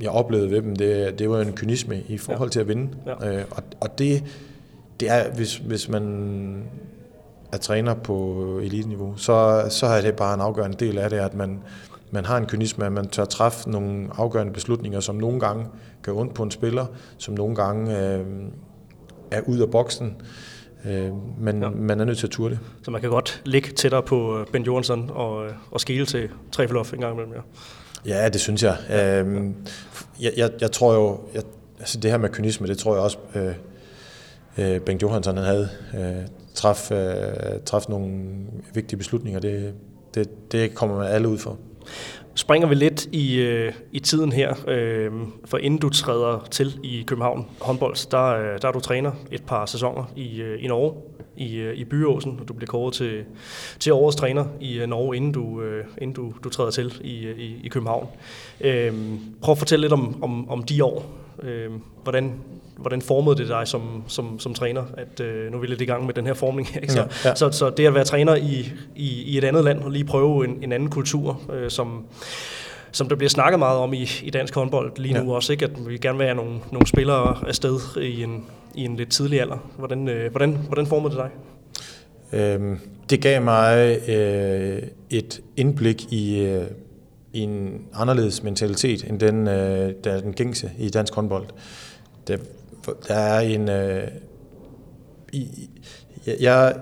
jeg oplevede ved dem, det, det var en kynisme i forhold ja. til at vinde. Ja. Øh, og, og det, det er, hvis, hvis man er træner på eliteniveau, så, så er det bare en afgørende del af det, at man, man har en kynisme, at man tør træffe nogle afgørende beslutninger, som nogle gange gør ondt på en spiller, som nogle gange øh, er ud af boksen. Øh, men ja. man er nødt til at ture det. Så man kan godt ligge tættere på øh, Ben Johansson og, øh, og skele til Trefelof en gang imellem, ja. Ja, det synes jeg. Ja. Øhm, jeg, jeg, jeg tror jo, jeg, altså det her med kynisme, det tror jeg også, øh, øh, Ben Johansson han havde øh, træf, øh, træf nogle vigtige beslutninger. Det, det, det kommer man alle ud for springer vi lidt i, øh, i tiden her, øh, for inden du træder til i København håndbold, der, øh, der er du træner et par sæsoner i, øh, i Norge, i, øh, i Byåsen, og du bliver kåret til, til årets træner i øh, Norge, inden du, øh, inden du, du træder til i, øh, i, i København. Øh, prøv at fortælle lidt om, om, om de år. Øh, hvordan, hvordan formede det dig som, som, som træner, at øh, nu vil jeg i gang med den her formning her, ikke? Så, ja, ja. Så, så det at være træner i, i, i et andet land og lige prøve en, en anden kultur, øh, som, som der bliver snakket meget om i, i dansk håndbold lige nu ja. også, ikke? at vi gerne vil have nogle, nogle spillere afsted i en, i en lidt tidlig alder. Hvordan, øh, hvordan, hvordan formede det dig? Øhm, det gav mig øh, et indblik i, øh, i en anderledes mentalitet, end den, øh, der er den gængse i dansk håndbold. Der, der er en... Øh, i, jeg,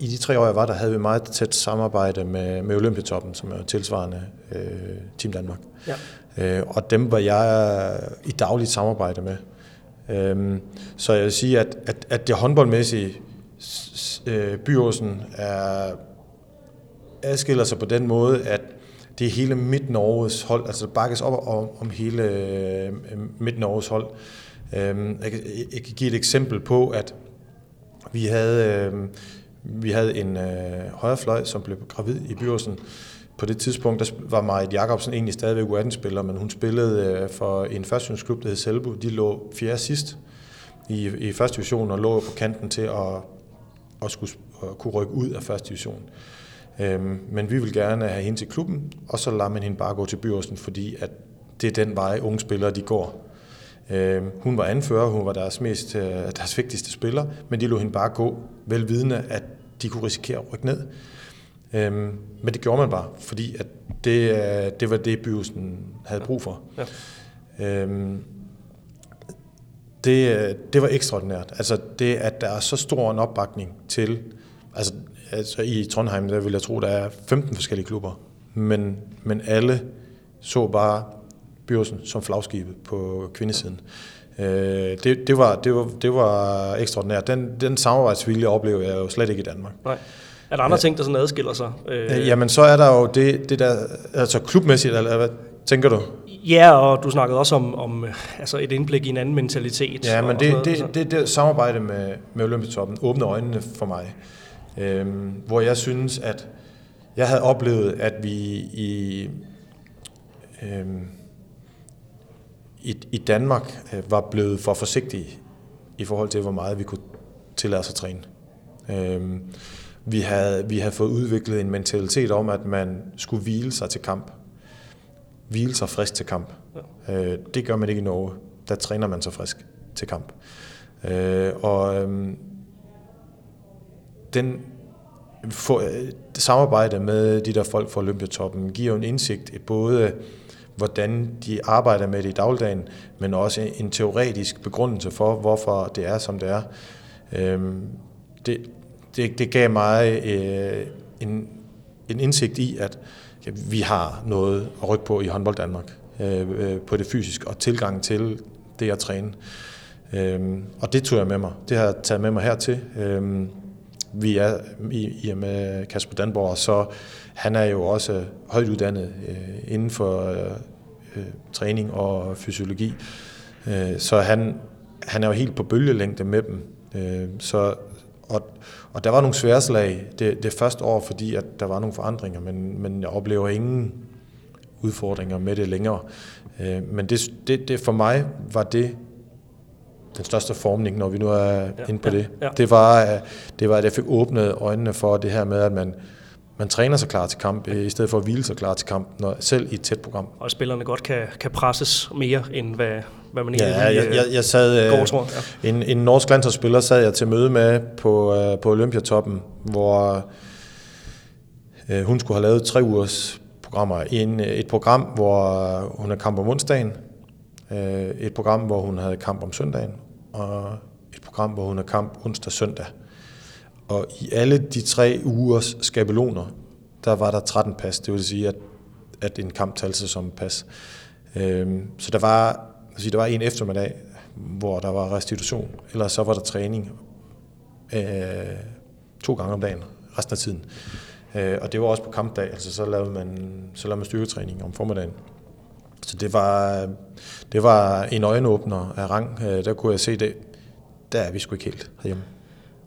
I de tre år, jeg var der, havde vi meget tæt samarbejde med, med Olympiatoppen, som er tilsvarende øh, Team Danmark. Ja. Øh, og dem var jeg i dagligt samarbejde med. Øh, så jeg vil sige, at, at, at det håndboldmæssige øh, Byåsen er, adskiller sig på den måde, at det er hele Midt-Norges hold, altså bakkes op om, om hele øh, Midt-Norges hold. Øhm, jeg, kan, jeg kan give et eksempel på, at vi havde, øhm, vi havde en øh, højrefløj, som blev gravid i Byåsen. På det tidspunkt der var Marit Jacobsen egentlig stadigvæk U18-spiller, men hun spillede øh, for en førstehjonsklub, der hed Selbu. De lå fjerde sidst i, i første division og lå på kanten til at, at, skulle, at kunne rykke ud af første division. Øhm, men vi vil gerne have hende til klubben, og så lader man hende bare gå til Byåsen, fordi at det er den vej, unge spillere de går. Øh, hun var anfører, hun var deres, mest, øh, deres vigtigste spiller, men de lå hende bare gå, velvidende, at de kunne risikere at rykke ned. Øh, men det gjorde man bare, fordi at det, øh, det var det, byhusen havde brug for. Ja. Øh, det, øh, det var ekstraordinært. Altså det, at der er så stor en opbakning til, altså, altså i Trondheim, der vil jeg tro, der er 15 forskellige klubber, men, men alle så bare Bjørsen som flagskibet på kvindesiden. Øh, det, det, var, det, var, det var ekstraordinært. Den, den samarbejdsvilje oplever jeg jo slet ikke i Danmark. Nej. Er der andre ja. ting, der sådan adskiller sig? Øh... Jamen, så er der jo det, det der, altså klubmæssigt, eller hvad tænker du? Ja, og du snakkede også om, om altså et indblik i en anden mentalitet. Ja, men det, det, det, det, det samarbejde med, med Olympiatoppen åbner øjnene for mig. Øhm, hvor jeg synes, at jeg havde oplevet, at vi i... Øhm, i, i Danmark øh, var blevet for forsigtige i forhold til, hvor meget vi kunne tillade os at træne. Øh, vi, havde, vi havde fået udviklet en mentalitet om, at man skulle hvile sig til kamp. Hvile sig frisk til kamp. Ja. Øh, det gør man ikke i Norge. Der træner man sig frisk til kamp. Øh, og øh, den for, øh, samarbejde med de der folk fra Olympiatoppen giver jo en indsigt i både hvordan de arbejder med det i dagligdagen, men også en teoretisk begrundelse for, hvorfor det er, som det er. Øhm, det, det, det gav mig øh, en, en indsigt i, at ja, vi har noget at rykke på i håndbold Danmark, øh, øh, på det fysiske og tilgang til det at træne. Øhm, og det tog jeg med mig. Det har jeg taget med mig hertil. Øhm, vi er i, i med Kasper Danborg, så han er jo også højt uddannet øh, inden for øh, øh, træning og fysiologi. Øh, så han, han er jo helt på bølgelængde med dem. Øh, så, og, og der var nogle sværslag det, det første år, fordi at der var nogle forandringer, men, men jeg oplever ingen udfordringer med det længere. Øh, men det, det, det for mig var det den største formning, når vi nu er ja, inde på ja, det. Ja. Det, var, det var, at jeg fik åbnet øjnene for det her med, at man, man træner sig klar til kamp, i stedet for at hvile sig klar til kamp, når, selv i et tæt program. Og spillerne godt kan, kan presses mere, end hvad, hvad man egentlig ja, jeg, jeg, jeg sad, går, tror ja. en, en norsk landsholdsspiller sad jeg til møde med på, på Olympiatoppen, hvor uh, hun skulle have lavet tre ugers programmer. En, et program, hvor hun havde kamp om onsdagen, et program, hvor hun havde kamp om søndagen, og et program, hvor hun er kamp onsdag søndag. Og i alle de tre ugers skabeloner, der var der 13 pas. Det vil sige, at, at en kamp talte som pas. Øhm, så der var, altså, der var en eftermiddag, hvor der var restitution, eller så var der træning øh, to gange om dagen, resten af tiden. Øh, og det var også på kampdag, altså så lavede man, så lavede man styrketræning om formiddagen. Så det var, det var en øjenåbner af rang. Øh, der kunne jeg se det. Der er vi sgu ikke helt herhjemme.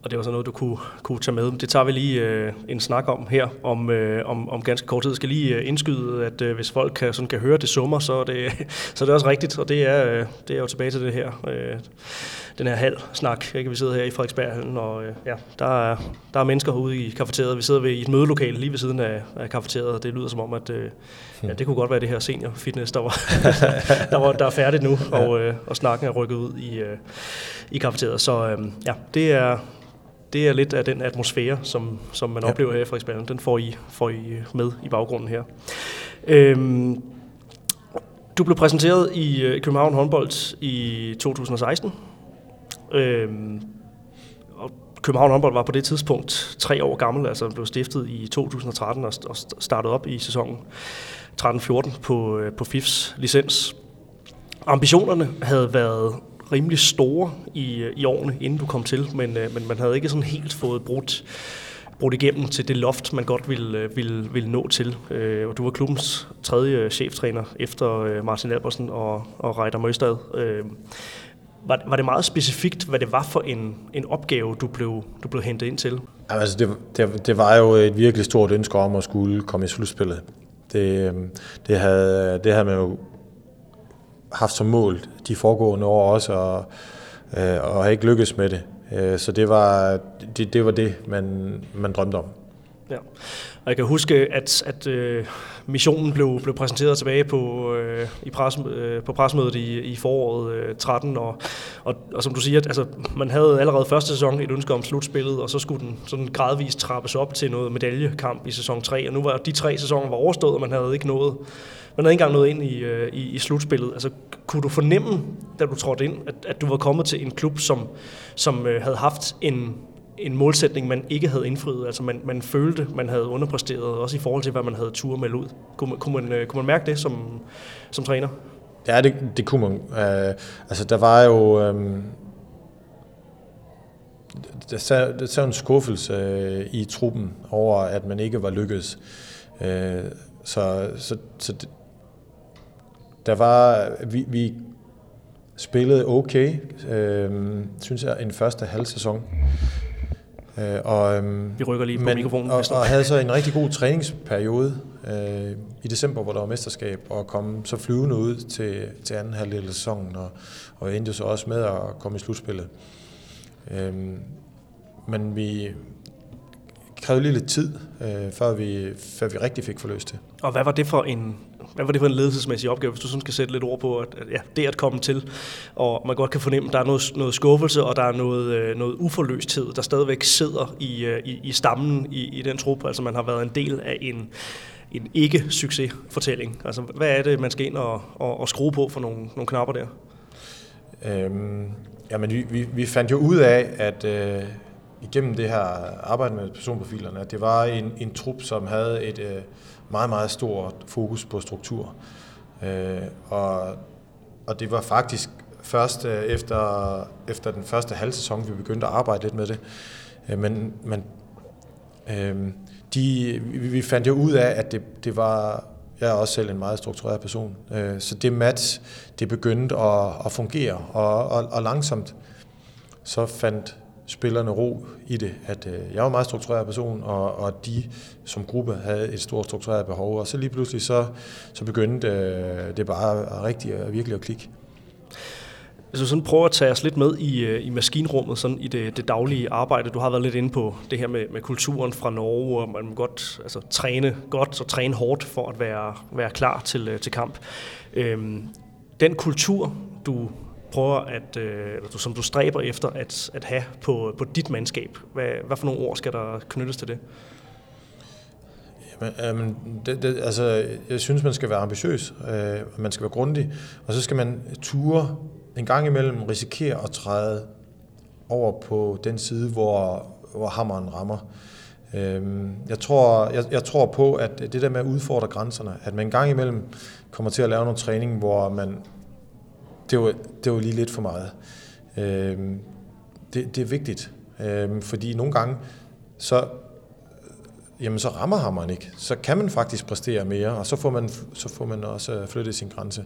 Og det var så noget, du kunne, kunne tage med. Det tager vi lige øh, en snak om her, om, øh, om, om ganske kort tid. Jeg skal lige øh, indskyde, at øh, hvis folk kan, sådan kan høre det summer, så er det, så er det også rigtigt. Og det er, øh, det er jo tilbage til det her, øh, den her halv snak. Ikke? Vi sidder her i Frederiksberghallen, og øh, ja, der er, der er mennesker ude i kafeteriet. Vi sidder ved, i et mødelokale lige ved siden af, af kafeteriet, det lyder som om, at øh, ja, det kunne godt være det her senior fitness, der var, der, var, der er færdigt nu, og, øh, og snakken er rykket ud i, øh, i kafeteriet. Så øh, ja, det er, det er lidt af den atmosfære, som, som man ja. oplever her i Frederiksberg. Den får I, får I med i baggrunden her. Øhm, du blev præsenteret i øh, København håndbold i 2016. Øhm, og København håndbold var på det tidspunkt tre år gammel, altså blev stiftet i 2013 og, og startet op i sæsonen 13-14 på, øh, på FIFs licens. Ambitionerne havde været rimelig store i, øh, i årene, inden du kom til, men, øh, men man havde ikke sådan helt fået brudt, brudt igennem til det loft, man godt ville, øh, ville, ville nå til. Øh, og du var klubbens tredje øh, cheftræner efter Martin Albersen og, og Reiter Møstad. Var, var det meget specifikt, hvad det var for en, en opgave, du blev, du blev hentet ind til? Altså det, det, det var jo et virkelig stort ønske om at skulle komme i slutspillet. Det, det, havde, det havde man jo haft som mål de foregående år også, og, øh, og har ikke lykkes med det. Øh, så det var det, det, var det man, man drømte om. Ja. Og jeg kan huske, at, at øh, missionen blev, blev præsenteret tilbage på, øh, i pres, øh, på presmødet i, i foråret øh, 13, og, og, og som du siger, at, altså, man havde allerede første sæson et ønske om slutspillet, og så skulle den sådan gradvist trappes op til noget medaljekamp i sæson 3, og nu var de tre sæsoner var overstået, og man havde ikke nået man havde ikke engang nået ind i, øh, i, i slutspillet. Altså, kunne du fornemme, da du trådte ind, at, at du var kommet til en klub, som, som øh, havde haft en, en målsætning, man ikke havde indfriet. Altså man, man følte, man havde underpresteret, også i forhold til, hvad man havde tur med ud. Kunne, kunne, man, øh, kunne man mærke det som, som træner? Ja, det, det kunne man. Øh, altså, der var jo... Øh, der sad, der sad en skuffelse øh, i truppen over, at man ikke var lykkedes. Øh, så, så, så det, der var... Vi, vi spillede okay, øh, synes jeg, en første halv sæson. Øh, og, øhm, Vi rykker lige på men, mikrofonen. Og, og havde så en rigtig god træningsperiode øh, i december, hvor der var mesterskab, og kom så flyvende ud til, til anden halvdel af sæsonen, og, og endte så også med at komme i slutspillet. Øh, men vi krævede lige lidt tid, øh, før, vi, før vi rigtig fik forløst det. Og hvad var det for en hvad var det for en ledelsesmæssig opgave, hvis du sådan skal sætte lidt ord på, at, at ja, det at komme til, og man godt kan fornemme, at der er noget, noget skuffelse, og der er noget, øh, noget uforløsthed, der stadigvæk sidder i, øh, i, i stammen i, i den trup. Altså man har været en del af en, en ikke-succesfortælling. Altså hvad er det, man skal ind og, og, og skrue på for nogle, nogle knapper der? Øhm, jamen vi, vi, vi fandt jo ud af, at øh, igennem det her arbejde med personprofilerne, at det var en, en trup, som havde et... Øh, meget, meget stort fokus på struktur. Øh, og, og det var faktisk først øh, efter, efter den første halv sæson, vi begyndte at arbejde lidt med det. Øh, men men øh, de, vi, vi fandt jo ud af, at det, det var, jeg er også selv en meget struktureret person, øh, så det match, det begyndte at, at fungere, og, og, og langsomt så fandt spillerne ro i det, at øh, jeg var en meget struktureret person, og, og de som gruppe havde et stort struktureret behov, og så lige pludselig så, så begyndte øh, det bare rigtig og virkelig at klikke. Hvis du sådan prøver at tage os lidt med i, øh, i maskinrummet, sådan i det, det daglige arbejde. Du har været lidt inde på det her med, med kulturen fra Norge, og man må godt altså, træne godt og træne hårdt for at være, være klar til, øh, til kamp. Øhm, den kultur, du prøver at, øh, som du stræber efter at, at have på, på dit mandskab? Hvad, hvad for nogle ord skal der knyttes til det? Jamen, det, det, altså, jeg synes, man skal være ambitiøs, øh, man skal være grundig, og så skal man ture en gang imellem risikere at træde over på den side, hvor, hvor hammeren rammer. Øh, jeg, tror, jeg, jeg tror på, at det der med at udfordre grænserne, at man en gang imellem kommer til at lave noget træning, hvor man det var, det var lige lidt for meget. Øh, det, det er vigtigt, øh, fordi nogle gange, så, jamen, så rammer hammeren ikke. Så kan man faktisk præstere mere, og så får man, så får man også øh, flyttet sin grænse.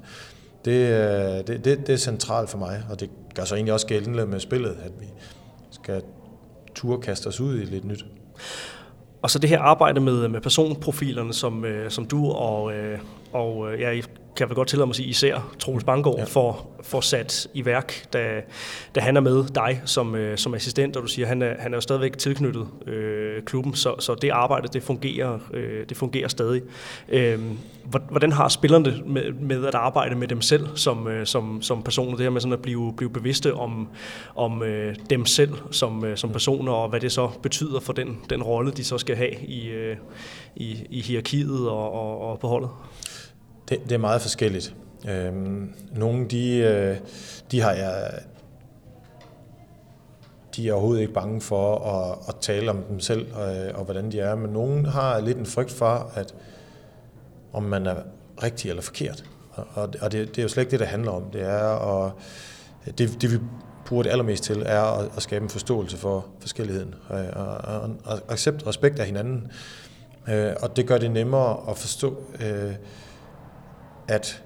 Det, øh, det, det, det er centralt for mig, og det gør så egentlig også gældende med spillet, at vi skal turde kaste os ud i lidt nyt. Og så det her arbejde med, med personprofilerne, som, øh, som du og, øh, og øh, ja, kan jeg godt tillade mig at sige, især Troels Banggaard ja. får, får sat i værk, da, da han er med dig som, øh, som assistent, og du siger, han er, han er jo stadigvæk tilknyttet øh, klubben, så, så det arbejde, det fungerer, øh, det fungerer stadig. Øh, hvordan har spillerne med, med at arbejde med dem selv som, øh, som, som personer, det her med sådan at blive, blive bevidste om, om øh, dem selv som, øh, som personer, og hvad det så betyder for den, den rolle, de så skal have i, øh, i, i hierarkiet og, og, og på holdet? Det, det er meget forskelligt. Øhm, nogle, de, øh, de har jeg... De er overhovedet ikke bange for at, at tale om dem selv og, øh, og hvordan de er, men nogle har lidt en frygt for, at om man er rigtig eller forkert. Og, og det, det er jo slet ikke det, det handler om. Det er at, det, det vi bruger det allermest til, er at, at skabe en forståelse for forskelligheden. Og, og, og, og accept og respekt af hinanden. Øh, og det gør det nemmere at forstå, øh, at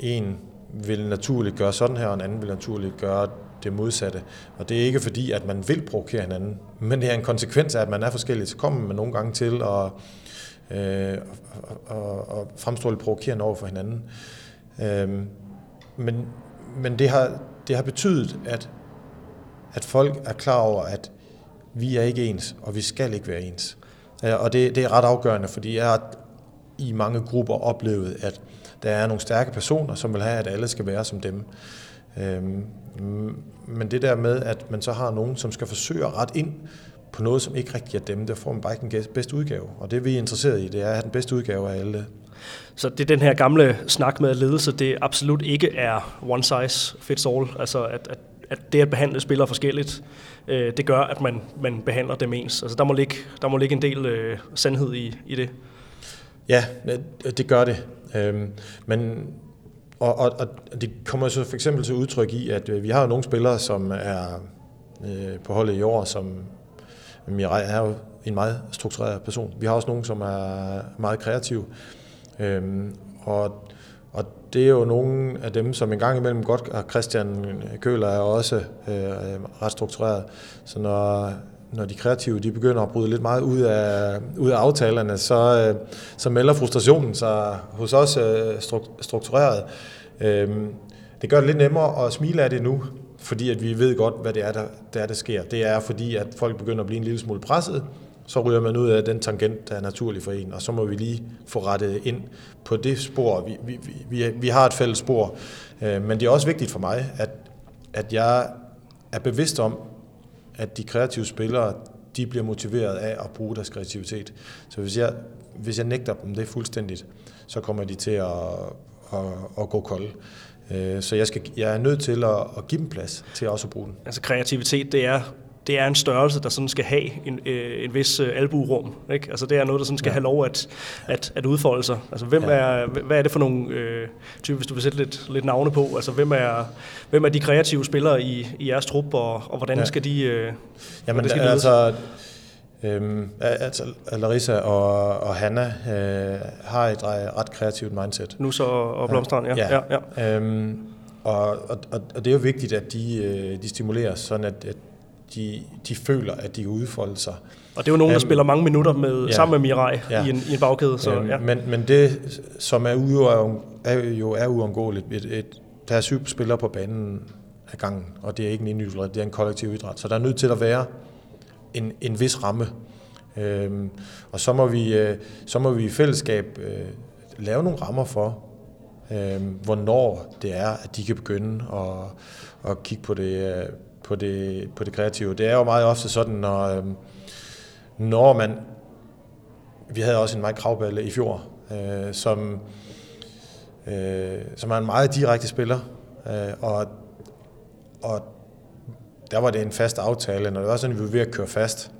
en vil naturligt gøre sådan her, og en anden vil naturligt gøre det modsatte. Og det er ikke fordi, at man vil provokere hinanden, men det er en konsekvens af, at man er forskellig. Så kommer man nogle gange til at, øh, at, at, at fremstå lidt provokerende over for hinanden. Øh, men men det, har, det har betydet, at, at folk er klar over, at vi er ikke ens, og vi skal ikke være ens. Øh, og det, det er ret afgørende, fordi jeg har i mange grupper oplevet, at der er nogle stærke personer, som vil have, at alle skal være som dem. Øhm, men det der med, at man så har nogen, som skal forsøge at rette ind på noget, som ikke rigtig er dem, der får man bare ikke den bedste udgave. Og det vi er interesseret i, det er at have den bedste udgave af alle. Så det er den her gamle snak med, ledelse det absolut ikke er one size fits all. Altså at, at, at det at behandle spillere forskelligt, øh, det gør, at man, man behandler dem ens. Altså der må ligge, der må ligge en del øh, sandhed i, i det. Ja, øh, det gør det. Øhm, men og, og, og det kommer så for eksempel til udtryk i, at øh, vi har nogle spillere, som er øh, på holdet i år, som Mirai er jo en meget struktureret person. Vi har også nogen, som er meget kreative. Øhm, og, og det er jo nogle af dem, som en gang imellem godt, og Christian Køler er også øh, ret struktureret. Så når når de kreative de begynder at bryde lidt meget ud af, ud af aftalerne, så, øh, så melder frustrationen sig hos os øh, struktureret. Øhm, det gør det lidt nemmere at smile af det nu, fordi at vi ved godt, hvad det er, der, der, er, der sker. Det er fordi, at folk begynder at blive en lille smule presset, så ryger man ud af den tangent, der er naturlig for en, og så må vi lige få rettet ind på det spor. Vi, vi, vi, vi har et fælles spor, øh, men det er også vigtigt for mig, at, at jeg er bevidst om, at de kreative spillere, de bliver motiveret af at bruge deres kreativitet. Så hvis jeg, hvis jeg nægter dem det fuldstændigt, så kommer de til at, at, at gå kolde. Øh, så jeg, skal, jeg er nødt til at, at give dem plads til også at bruge den. Altså kreativitet, det er det er en størrelse, der sådan skal have en, øh, en vis øh, albuerum. Ikke? Altså det er noget, der sådan skal ja. have lov at, at, at udfolde sig. Altså hvem ja. er, hvad er det for nogle øh, typer, hvis du vil sætte lidt, lidt navne på? Altså hvem er, hvem er de kreative spillere i, i jeres trup, og, og hvordan ja. skal de øh, Jamen, skal de altså, Øhm, altså, Larissa og, og Hanna øh, har et ret kreativt mindset. Nu så og Blomstrand, ja. ja. ja, ja. Øhm, og, og, og det er jo vigtigt, at de, øh, de stimuleres, sådan at, at de, de føler, at de kan udfolde sig. Og det er jo nogen, der um, spiller mange minutter med, ja, sammen med Mirai ja. i, en, i en bagkæde. Så, um, ja. men, men det, som er, ude, er jo er uundgåeligt, et, et, der er syv spillere på banen af gangen, og det er ikke en individuel det er en kollektiv idræt. Så der er nødt til at være en, en vis ramme. Øhm, og så må, vi, øh, så må vi i fællesskab øh, lave nogle rammer for, øh, hvornår det er, at de kan begynde at, at kigge på det, øh, på det, på det kreative. Det er jo meget ofte sådan, når, øhm, når man... Vi havde også en Mike Kravballe i fjor, øh, som, øh, som er en meget direkte spiller, øh, og, og der var det en fast aftale, når det var sådan, at vi var ved at køre fast,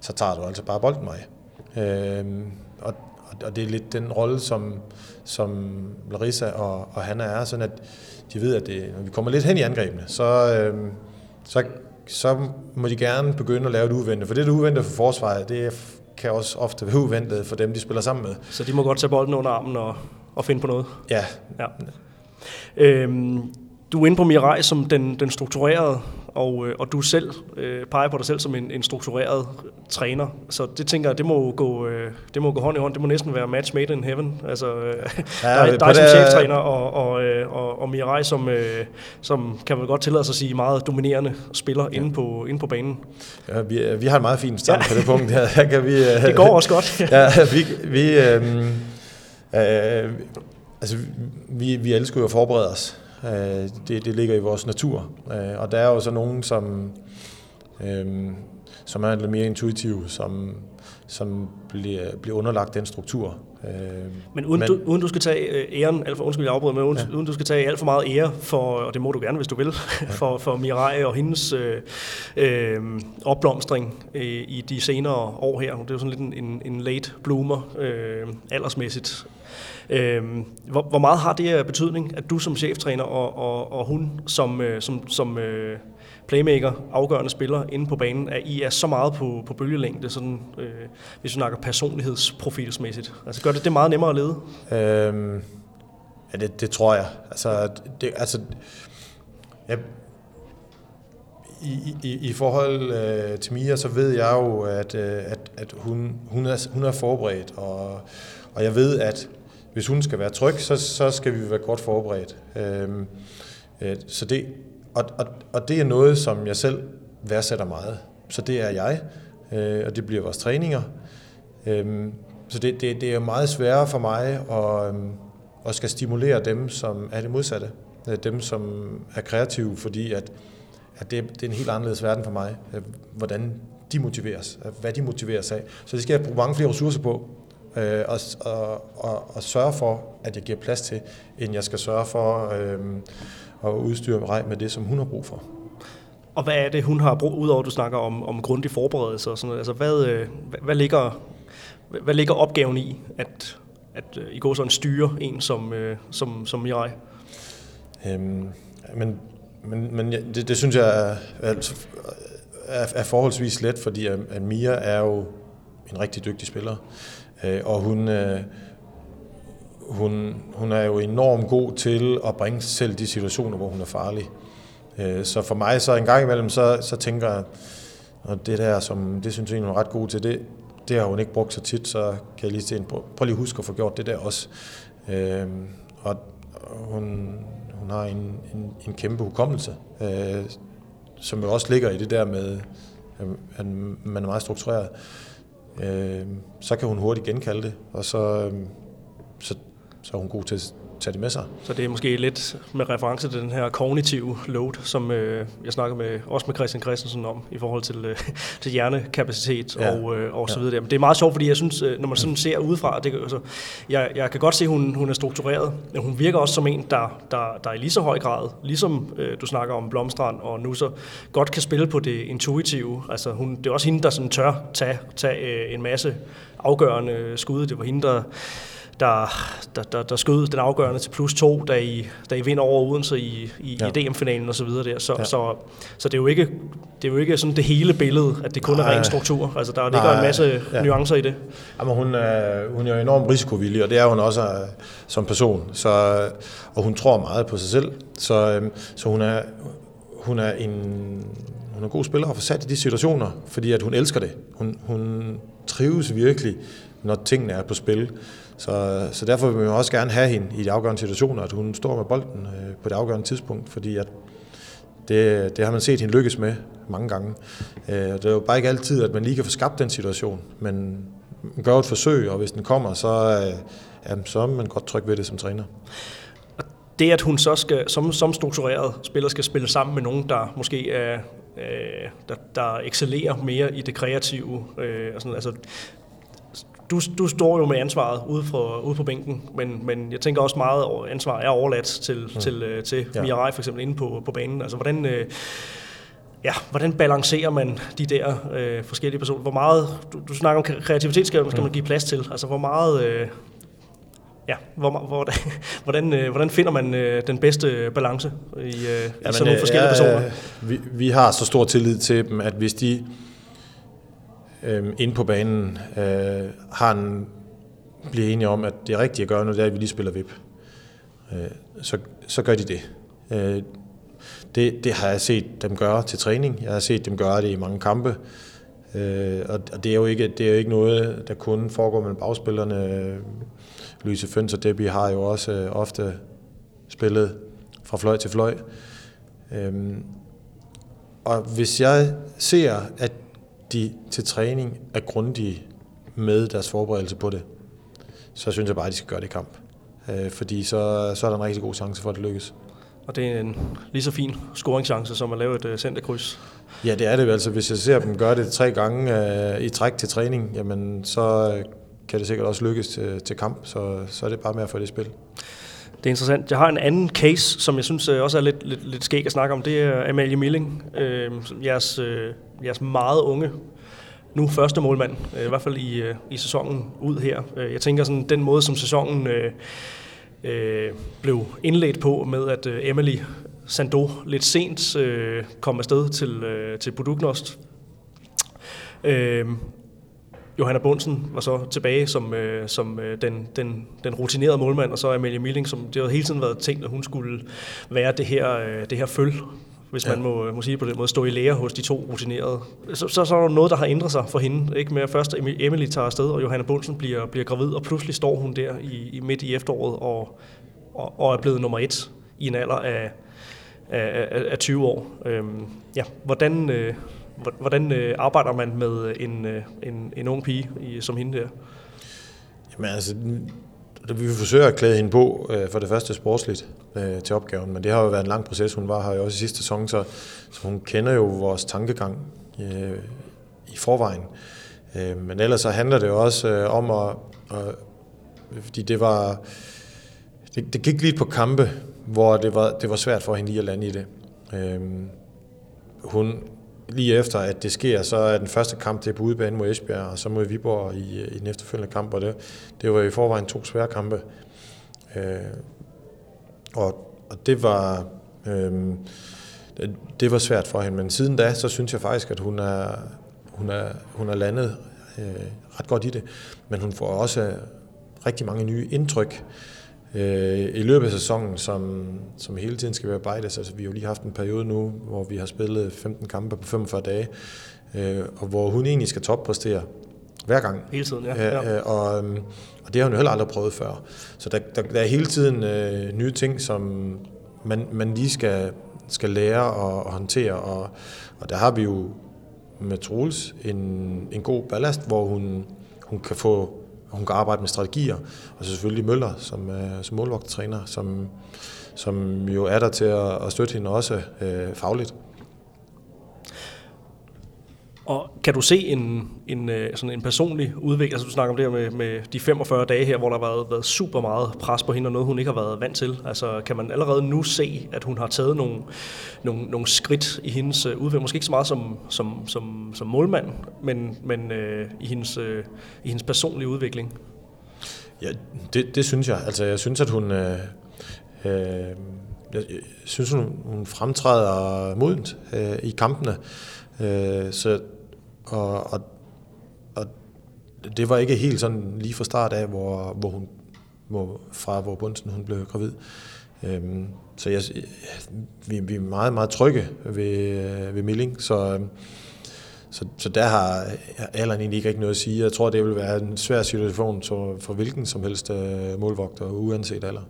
så tager du altså bare bolden mig. Øh, og, og det er lidt den rolle, som, som Larissa og, og Hanna er, sådan at de ved, at det, når vi kommer lidt hen i angrebene, så, øh, så, så må de gerne begynde at lave det uventet. For det, der er uventet for forsvaret, det kan også ofte være uventet for dem, de spiller sammen med. Så de må godt tage bolden under armen og, og finde på noget? Ja. ja. Øhm, du er inde på Mirai som den, den strukturerede, og, øh, og du selv øh, peger på dig selv som en, en struktureret træner. Så det tænker jeg, det må gå, øh, det må gå hånd i hånd. Det må næsten være match made in heaven. Altså, øh, ja, dig, dig som cheftræner og, og, øh, og, og Mirai, som, øh, som kan man godt tillade sig at sige meget dominerende spiller ja. inde, på, inde på banen. Ja, vi, vi har en meget fin start ja. på det punkt her. her kan vi, øh, det går også godt. ja, vi, vi, øh, øh, altså, vi, vi elsker jo at forberede os. Øh, det, det ligger i vores natur. Øh, og der er jo så nogen, som, øh, som er lidt mere intuitive, som, som bliver, bliver underlagt den struktur. Men uden, men, du, uden du skal tage æren, alt for, undskyld, jeg afbryder, men uden, ja. uden du skal tage alt for meget ære for, og det må du gerne, hvis du vil, ja. for, for Mirai og hendes øh, øh, opblomstring øh, i de senere år her. Det er jo sådan lidt en, en, en late bloomer øh, aldersmæssigt. Øh, hvor, hvor meget har det af betydning, at du som cheftræner og, og, og hun som, øh, som, som øh, playmaker, afgørende spiller inde på banen, at I er så meget på, på bølgelængde, sådan, øh, hvis vi snakker personlighedsprofilsmæssigt? Altså gør det det meget nemmere at lede? Øhm, ja, det, det tror jeg. Altså, det, altså ja, i, i, i forhold øh, til Mia, så ved jeg jo, at, øh, at, at hun, hun, er, hun er forberedt, og, og jeg ved, at hvis hun skal være tryg, så, så skal vi være godt forberedt. Øhm, øh, så det, og, og, og det er noget, som jeg selv værdsætter meget. Så det er jeg, øh, og det bliver vores træninger. Øhm, så det, det, det er meget sværere for mig at, øhm, at skal stimulere dem, som er det modsatte. Øh, dem, som er kreative, fordi at, at det, det er en helt anderledes verden for mig. Øh, hvordan de motiveres, øh, hvad de motiveres af. Så det skal jeg bruge mange flere ressourcer på, øh, og, og, og, og sørge for, at jeg giver plads til, end jeg skal sørge for øh, at udstyre mig med det, som hun har brug for. Og hvad er det, hun har brug, udover at du snakker om, om grundig forberedelse og sådan noget? Altså, hvad, øh, hvad, hvad, ligger, hvad ligger opgaven i, at, at øh, I går sådan styre en som, øh, som, som Mirai? Øhm, men men, men det, det synes jeg er, er, er forholdsvis let, fordi at Mia er jo en rigtig dygtig spiller. Øh, og hun, øh, hun, hun er jo enormt god til at bringe sig selv de situationer, hvor hun er farlig. Øh, så for mig, så en gang imellem, så, så tænker jeg, og det der, som det synes jeg hun er ret god til, det, det har hun ikke brugt så tit, så kan jeg lige se, prøv, prøv lige at huske at få gjort det der også. Øh, og hun, hun har en, en, en kæmpe hukommelse, øh, som jo også ligger i det der med, at man er meget struktureret øh, så kan hun hurtigt genkalde det, og så, øh, så, så er hun god til tage det med sig. Så det er måske lidt med reference til den her kognitive load, som øh, jeg snakker med, også med Christian Christensen om, i forhold til, øh, til hjernekapacitet ja. og, øh, og så videre. Men det er meget sjovt, fordi jeg synes, øh, når man sådan ser udefra, det, altså, jeg, jeg kan godt se, at hun, hun er struktureret, men hun virker også som en, der, der, der i lige så høj grad, ligesom øh, du snakker om Blomstrand og nu så godt kan spille på det intuitive. Altså, hun, det er også hende, der sådan tør tage, tage øh, en masse afgørende skud. Det var hende, der der, der, der, der skød den afgørende til plus to, da I, da I vinder over Odense i, i, ja. i DM-finalen og så videre der. Så, ja. så, så det, er jo ikke, det er jo ikke sådan det hele billede, at det kun Nej. er ren struktur. Altså der ligger Nej. en masse ja. nuancer i det. Jamen, hun, er, hun er enormt risikovillig, og det er hun også uh, som person. Så, og hun tror meget på sig selv. Så, um, så hun er, hun er en hun er en god spiller og få sat i de situationer, fordi at hun elsker det. Hun, hun trives virkelig, når tingene er på spil. Så, så derfor vil vi også gerne have hende i de afgørende situationer, at hun står med bolden øh, på det afgørende tidspunkt, fordi at det, det har man set hende lykkes med mange gange. Øh, det er jo bare ikke altid, at man lige kan få skabt den situation, men man gør et forsøg, og hvis den kommer, så, øh, jamen, så er man godt tryg ved det som træner. Det, at hun så skal, som, som struktureret spiller skal spille sammen med nogen, der måske er, øh, der, der excellerer mere i det kreative. Øh, og sådan, altså, du, du står jo med ansvaret ude, for, ude på bænken, men, men jeg tænker også meget, at ansvar er overladt til, mm. til, øh, til ja. Mirai for eksempel inde på, på banen. Altså hvordan, øh, ja, hvordan balancerer man de der øh, forskellige personer? Hvor meget, du, du snakker om kreativitet, skal, skal man mm. give plads til. Altså hvor meget... Øh, Ja, hvor, hvor, hvordan, øh, hvordan finder man øh, den bedste balance i, øh, i Jamen, sådan nogle forskellige ja, personer? Vi, vi har så stor tillid til dem, at hvis de øh, inde på banen øh, har en, bliver enige om, at det er at gøre, nu, det er, at vi lige spiller VIP. Øh, så, så gør de det. Øh, Det, det har jeg set dem gøre til træning. Jeg har set dem gøre det i mange kampe. Øh, og det er, jo ikke, det er jo ikke noget, der kun foregår mellem bagspillerne. Øh, Louise Føns og Debbie har jo også øh, ofte spillet fra fløj til fløj. Øhm, og hvis jeg ser, at de til træning er grundige med deres forberedelse på det, så synes jeg bare, at de skal gøre det i kamp. Øh, fordi så, så er der en rigtig god chance for, at det lykkes. Og det er en lige så fin scoringschance, som at lave et uh, centerkryds. Ja, det er det altså. Hvis jeg ser dem gøre det tre gange uh, i træk til træning, jamen så kan det sikkert også lykkes til, til kamp, så, så er det bare med at få det i spil. Det er interessant. Jeg har en anden case, som jeg synes også er lidt, lidt, lidt skæg at snakke om. Det er Amalie Milling, øh, jeres, øh, jeres meget unge nu første målmand, øh, i hvert fald i, øh, i sæsonen ud her. Øh, jeg tænker sådan, den måde, som sæsonen øh, øh, blev indledt på med, at øh, Emily Sando lidt sent øh, kom afsted til, øh, til Buduknost. Øh, Johanna Bunsen var så tilbage som, øh, som øh, den, den, den rutinerede målmand, og så Amalie Milling, som det har hele tiden været tænkt, at hun skulle være det her, øh, det her føl hvis ja. man må, må sige på den måde, stå i lære hos de to rutinerede. Så, så, så er der noget, der har ændret sig for hende. Ikke med først Emily tager afsted, og Johanna Bunsen bliver, bliver gravid, og pludselig står hun der i, i midt i efteråret og, og, og er blevet nummer et i en alder af, af, af, af 20 år. Øhm, ja, hvordan, øh, hvordan øh, arbejder man med en, øh, en, en ung pige i, som hende der? Jamen altså, Altså, vi forsøger at klæde hende på øh, for det første sportsligt øh, til opgaven, men det har jo været en lang proces. Hun var her jo også i sidste sæson, så, så hun kender jo vores tankegang øh, i forvejen. Øh, men ellers så handler det jo også øh, om at, at fordi det var det, det gik lige på kampe, hvor det var, det var svært for hende lige at lande i det. Øh, hun lige efter, at det sker, så er den første kamp, det er på udebane mod Esbjerg, og så mod Viborg i, i den efterfølgende kamp, og det, det var i forvejen to svære kampe. Øh, og, og det var... Øh, det, det var svært for hende, men siden da, så synes jeg faktisk, at hun er, hun er, hun er landet øh, ret godt i det. Men hun får også rigtig mange nye indtryk øh, i løbet af sæsonen, som, som hele tiden skal bearbejdes. Altså, vi har jo lige haft en periode nu, hvor vi har spillet 15 kampe på 45 dage, øh, og hvor hun egentlig skal toppræstere hver gang. Hele tiden, ja. ja. Øh, og, øhm, og det har hun jo heller aldrig prøvet før. Så der, der, der er hele tiden øh, nye ting, som man, man lige skal, skal lære og, og håndtere, og, og der har vi jo med Troels en, en god ballast, hvor hun, hun kan få hun kan arbejde med strategier, og så selvfølgelig Møller som, øh, som målvogttræner, som, som jo er der til at, at støtte hende også øh, fagligt. Og kan du se en, en, øh, sådan en personlig udvikling? Altså du snakker om det her med, med de 45 dage her, hvor der har været, været super meget pres på hende, og noget hun ikke har været vant til. Altså kan man allerede nu se, at hun har taget nogle, nogle, nogle skridt i hendes øh, udvikling? Måske ikke så meget som, som, som, som målmand, men, men øh, i, hendes, øh, i hendes personlige udvikling. Ja, det, det synes jeg. Altså jeg synes, at hun... Øh, øh, jeg synes, hun, hun fremtræder modent øh, i kampene. Øh, så og, og, og det var ikke helt sådan lige fra start af, hvor, hvor hun hvor, fra hvor Bunsen hun blev gravid. Øhm, så jeg, vi, vi er meget, meget trygge ved, øh, ved Milling, så, så, så der har alderen egentlig ikke noget at sige. Jeg tror, det vil være en svær situation for, for hvilken som helst øh, målvogter, uanset alder.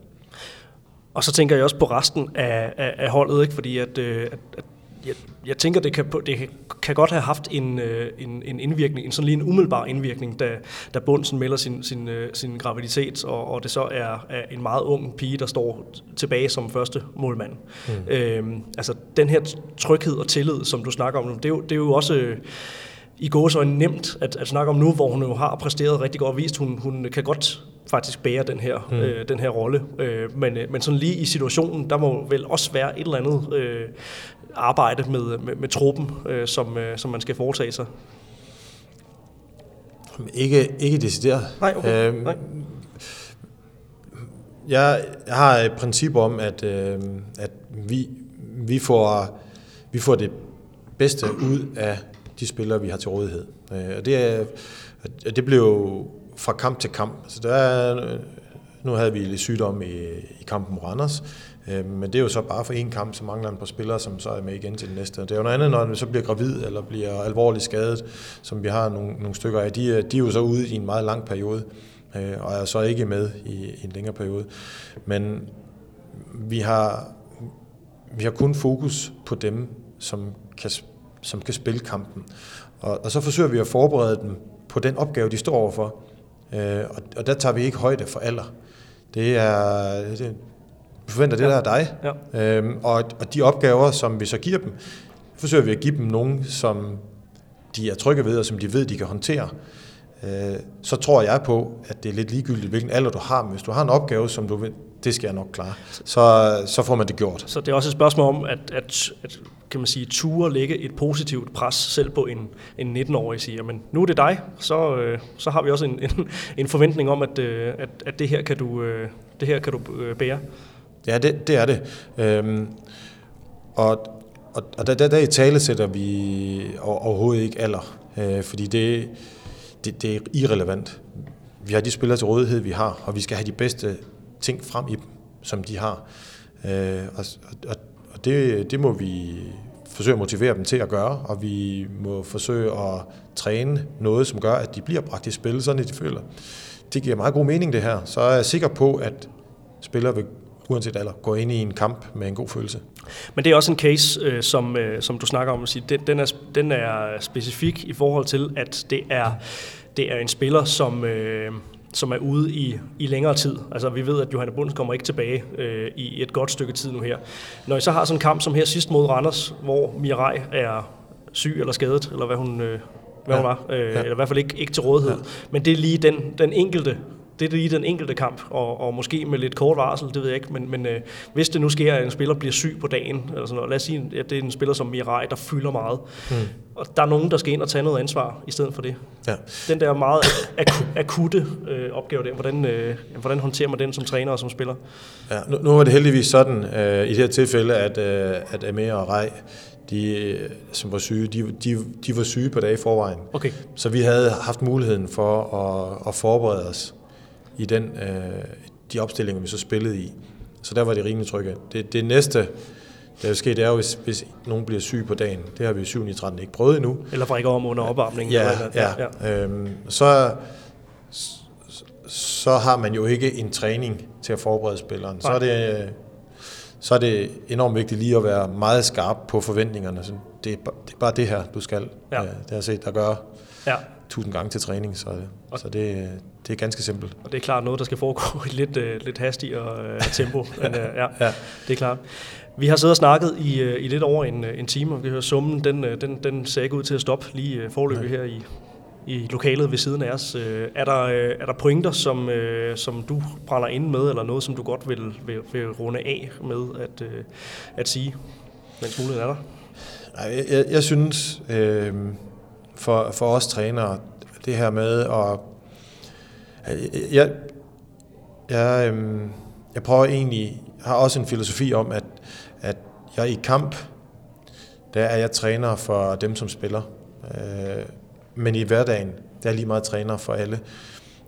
Og så tænker jeg også på resten af, af, af holdet, ikke? fordi at, øh, at, at jeg, jeg tænker, det kan, det kan godt have haft en, øh, en, en indvirkning, en sådan lige en umiddelbar indvirkning, da, da Bundsen melder sin, sin, øh, sin graviditet, og, og det så er, er en meget ung pige, der står tilbage som første målmand. Mm. Øhm, altså den her tryghed og tillid, som du snakker om nu, det er jo, det er jo også i går så nemt at, at snakke om nu, hvor hun jo har præsteret rigtig godt og vist, hun, hun kan godt faktisk bære den her, mm. øh, den her rolle. Øh, men, men sådan lige i situationen, der må vel også være et eller andet øh, arbejde med, med, med truppen, øh, som, øh, som man skal foretage sig. Ikke, ikke decideret. Nej, okay. Øhm, Nej. Jeg, jeg har et princip om, at, øh, at vi, vi, får, vi får det bedste ud af de spillere, vi har til rådighed. Øh, og det, er, det blev fra kamp til kamp. Så der er, nu havde vi lidt sygdom i, i kampen mod Randers, Øhm, men det er jo så bare for en kamp, så mangler han på spillere, som så er med igen til den næste. Det er jo noget andet, når han så bliver gravid eller bliver alvorligt skadet, som vi har nogle, nogle stykker af. De, øh, de er jo så ude i en meget lang periode, øh, og er så ikke med i, i en længere periode. Men vi har, vi har kun fokus på dem, som kan, som kan spille kampen. Og, og så forsøger vi at forberede dem på den opgave, de står overfor. Øh, og, og der tager vi ikke højde for alder. Det er, det, vi forventer det, der er dig. Ja. Øhm, og, og de opgaver, som vi så giver dem, forsøger vi at give dem nogen, som de er trygge ved, og som de ved, de kan håndtere. Øh, så tror jeg på, at det er lidt ligegyldigt, hvilken alder du har. Men hvis du har en opgave, som du ved, det skal jeg nok klare, så, så får man det gjort. Så det er også et spørgsmål om, at, at, at kan man sige, ture lægge et positivt pres selv på en, en 19-årig siger, men nu er det dig, så, øh, så har vi også en, en, en forventning om, at, øh, at, at det her kan du, øh, det her kan du øh, bære. Ja, det, det er det. Øhm, og, og, og der, der, der i tale sætter vi overhovedet ikke alder, øh, fordi det, det, det er irrelevant. Vi har de spillere til rådighed, vi har, og vi skal have de bedste ting frem i dem, som de har. Øh, og og, og det, det må vi forsøge at motivere dem til at gøre, og vi må forsøge at træne noget, som gør, at de bliver bragt i spil, sådan at de føler. Det giver meget god mening det her. Så er jeg sikker på, at spillere vil uanset alder, gå ind i en kamp med en god følelse. Men det er også en case, øh, som, øh, som du snakker om, at sige, den, den, er, den er specifik i forhold til, at det er, det er en spiller, som, øh, som er ude i, i længere tid. Altså vi ved, at Johanne Bunds kommer ikke tilbage øh, i et godt stykke tid nu her. Når I så har sådan en kamp som her sidst mod Randers, hvor Mirai er syg eller skadet, eller hvad hun, øh, hvad ja. hun var, øh, ja. eller i hvert fald ikke, ikke til rådighed. Ja. Men det er lige den, den enkelte det er lige den enkelte kamp, og, og måske med lidt kort varsel, det ved jeg ikke, men, men øh, hvis det nu sker, at en spiller bliver syg på dagen, eller sådan noget, lad os sige, at det er en spiller som Mirai, der fylder meget, mm. og der er nogen, der skal ind og tage noget ansvar i stedet for det. Ja. Den der meget ak- akutte øh, opgave der, hvordan, øh, hvordan håndterer man den som træner og som spiller? Ja, nu, nu var det heldigvis sådan øh, i det her tilfælde, at, øh, at Amir og Rej, de, som var syge, de, de, de var syge på dag i forvejen. Okay. Så vi havde haft muligheden for at, at forberede os i den, øh, de opstillinger, vi så spillede i. Så der var det rimelig trygge. Det, det næste, der vil ske, det er jo, hvis, hvis nogen bliver syg på dagen. Det har vi i 7. 13 ikke prøvet endnu. Eller brækker om under opvarmningen. Ja, eller ja. ja. Øhm, så, så har man jo ikke en træning til at forberede spilleren. Så er, det, så er det enormt vigtigt lige at være meget skarp på forventningerne. Så det, er, det er bare det her, du skal. Ja. Det har jeg set dig gøre. Ja tusind gange til træning, så, så det, det er ganske simpelt. Og det er klart noget, der skal foregå i lidt, uh, lidt hastigere uh, tempo. Men, uh, ja, ja, det er klart. Vi har siddet og snakket i, uh, i lidt over en, en time, og vi hører summen, den, uh, den, den ser ikke ud til at stoppe lige uh, forløbet her i, i lokalet ved siden af os. Uh, er, der, uh, er der pointer, som, uh, som du brænder ind med, eller noget, som du godt vil, vil, vil runde af med at, uh, at sige, mens muligheden er der? Jeg, jeg, jeg synes, øh, for, for os trænere, det her med at... Øh, jeg, jeg, øhm, jeg prøver egentlig, har også en filosofi om, at, at jeg i kamp, der er jeg træner for dem, som spiller. Øh, men i hverdagen, der er lige meget træner for alle.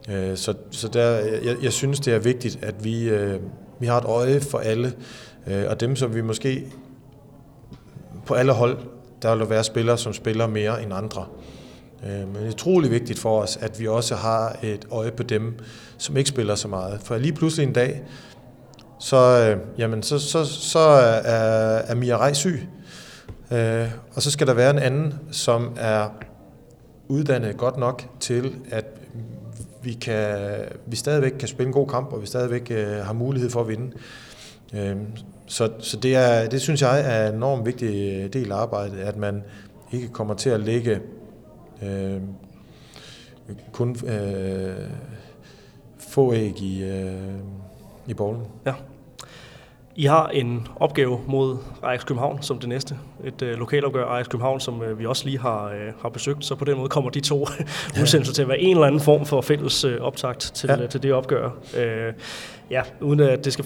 Øh, så så der, jeg, jeg synes, det er vigtigt, at vi, øh, vi har et øje for alle. Øh, og dem, som vi måske på alle hold der vil være spillere, som spiller mere end andre. Øh, men det er utrolig vigtigt for os, at vi også har et øje på dem, som ikke spiller så meget. For lige pludselig en dag, så, øh, jamen, så, så, så er, er Mia Rej syg. Øh, og så skal der være en anden, som er uddannet godt nok til, at vi, kan, vi stadigvæk kan spille en god kamp, og vi stadigvæk øh, har mulighed for at vinde. Øh, så, så det, er, det synes jeg er en enormt vigtig del af arbejdet, at man ikke kommer til at lægge øh, kun øh, få æg i, øh, i bolden. Ja. I har en opgave mod Ajax København som det næste. Et øh, lokalopgør Ajax København, som øh, vi også lige har, øh, har besøgt. Så på den måde kommer de to udsendelser til at være en eller anden form for fælles øh, optakt til, ja. til det opgør. Øh, ja, uden at det skal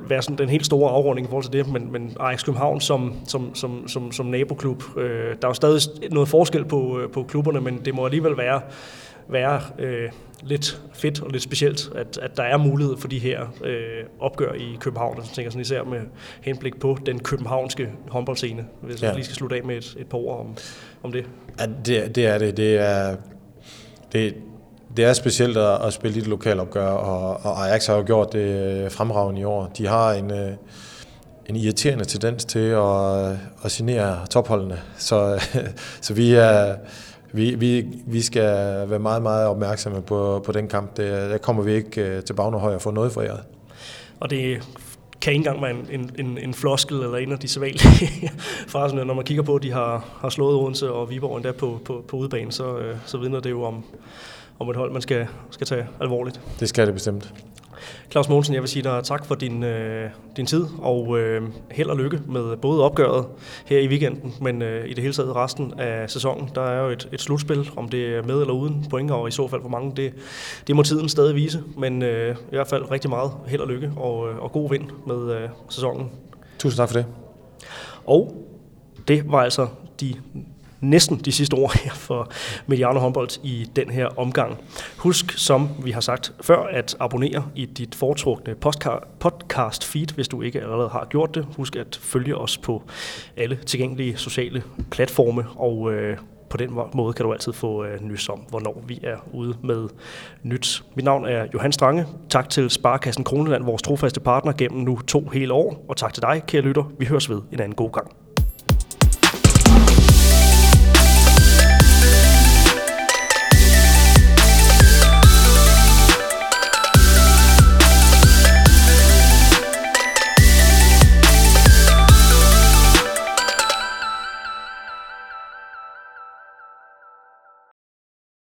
være sådan den helt store afrunding i forhold til det, men, men Ajax København som, som, som, som, som naboklub, øh, der er jo stadig noget forskel på, øh, på klubberne, men det må alligevel være være øh, lidt fedt og lidt specielt, at, at der er mulighed for de her øh, opgør i København. Jeg tænker sådan især med henblik på den københavnske håndboldscene, hvis ja. jeg lige skal slutte af med et, et par ord om, om det. Ja, det, det er det. Det er, det, det er specielt at, at spille i det lokale opgør, og, og Ajax har jo gjort det øh, fremragende i år. De har en, øh, en irriterende tendens til at, øh, at signere topholdene, så, så vi er vi, vi, vi skal være meget, meget opmærksomme på, på den kamp. Det, der kommer vi ikke til Bagnehøj og få noget for jer. Og det kan ikke engang være en, en, en floskel eller en af de sædvanlige fraser, når man kigger på, at de har, har slået Odense og Viborg endda på, på, på udebane, så, så vidner det jo om, om et hold, man skal, skal tage alvorligt. Det skal det bestemt. Claus Mogensen, jeg vil sige dig tak for din, øh, din tid, og øh, held og lykke med både opgøret her i weekenden, men øh, i det hele taget resten af sæsonen. Der er jo et, et slutspil, om det er med eller uden point, og i så fald hvor mange, det, det må tiden stadig vise, men øh, i hvert fald rigtig meget held og lykke, og, øh, og god vind med øh, sæsonen. Tusind tak for det. Og det var altså de næsten de sidste ord her for Mediano håndbold i den her omgang. Husk, som vi har sagt før, at abonnere i dit foretrukne podcast feed, hvis du ikke allerede har gjort det. Husk at følge os på alle tilgængelige sociale platforme, og øh, på den måde kan du altid få øh, nys om, hvornår vi er ude med nyt. Mit navn er Johan Strange. Tak til Sparkassen Kroneland, vores trofaste partner gennem nu to hele år. Og tak til dig, kære lytter. Vi høres ved en anden god gang.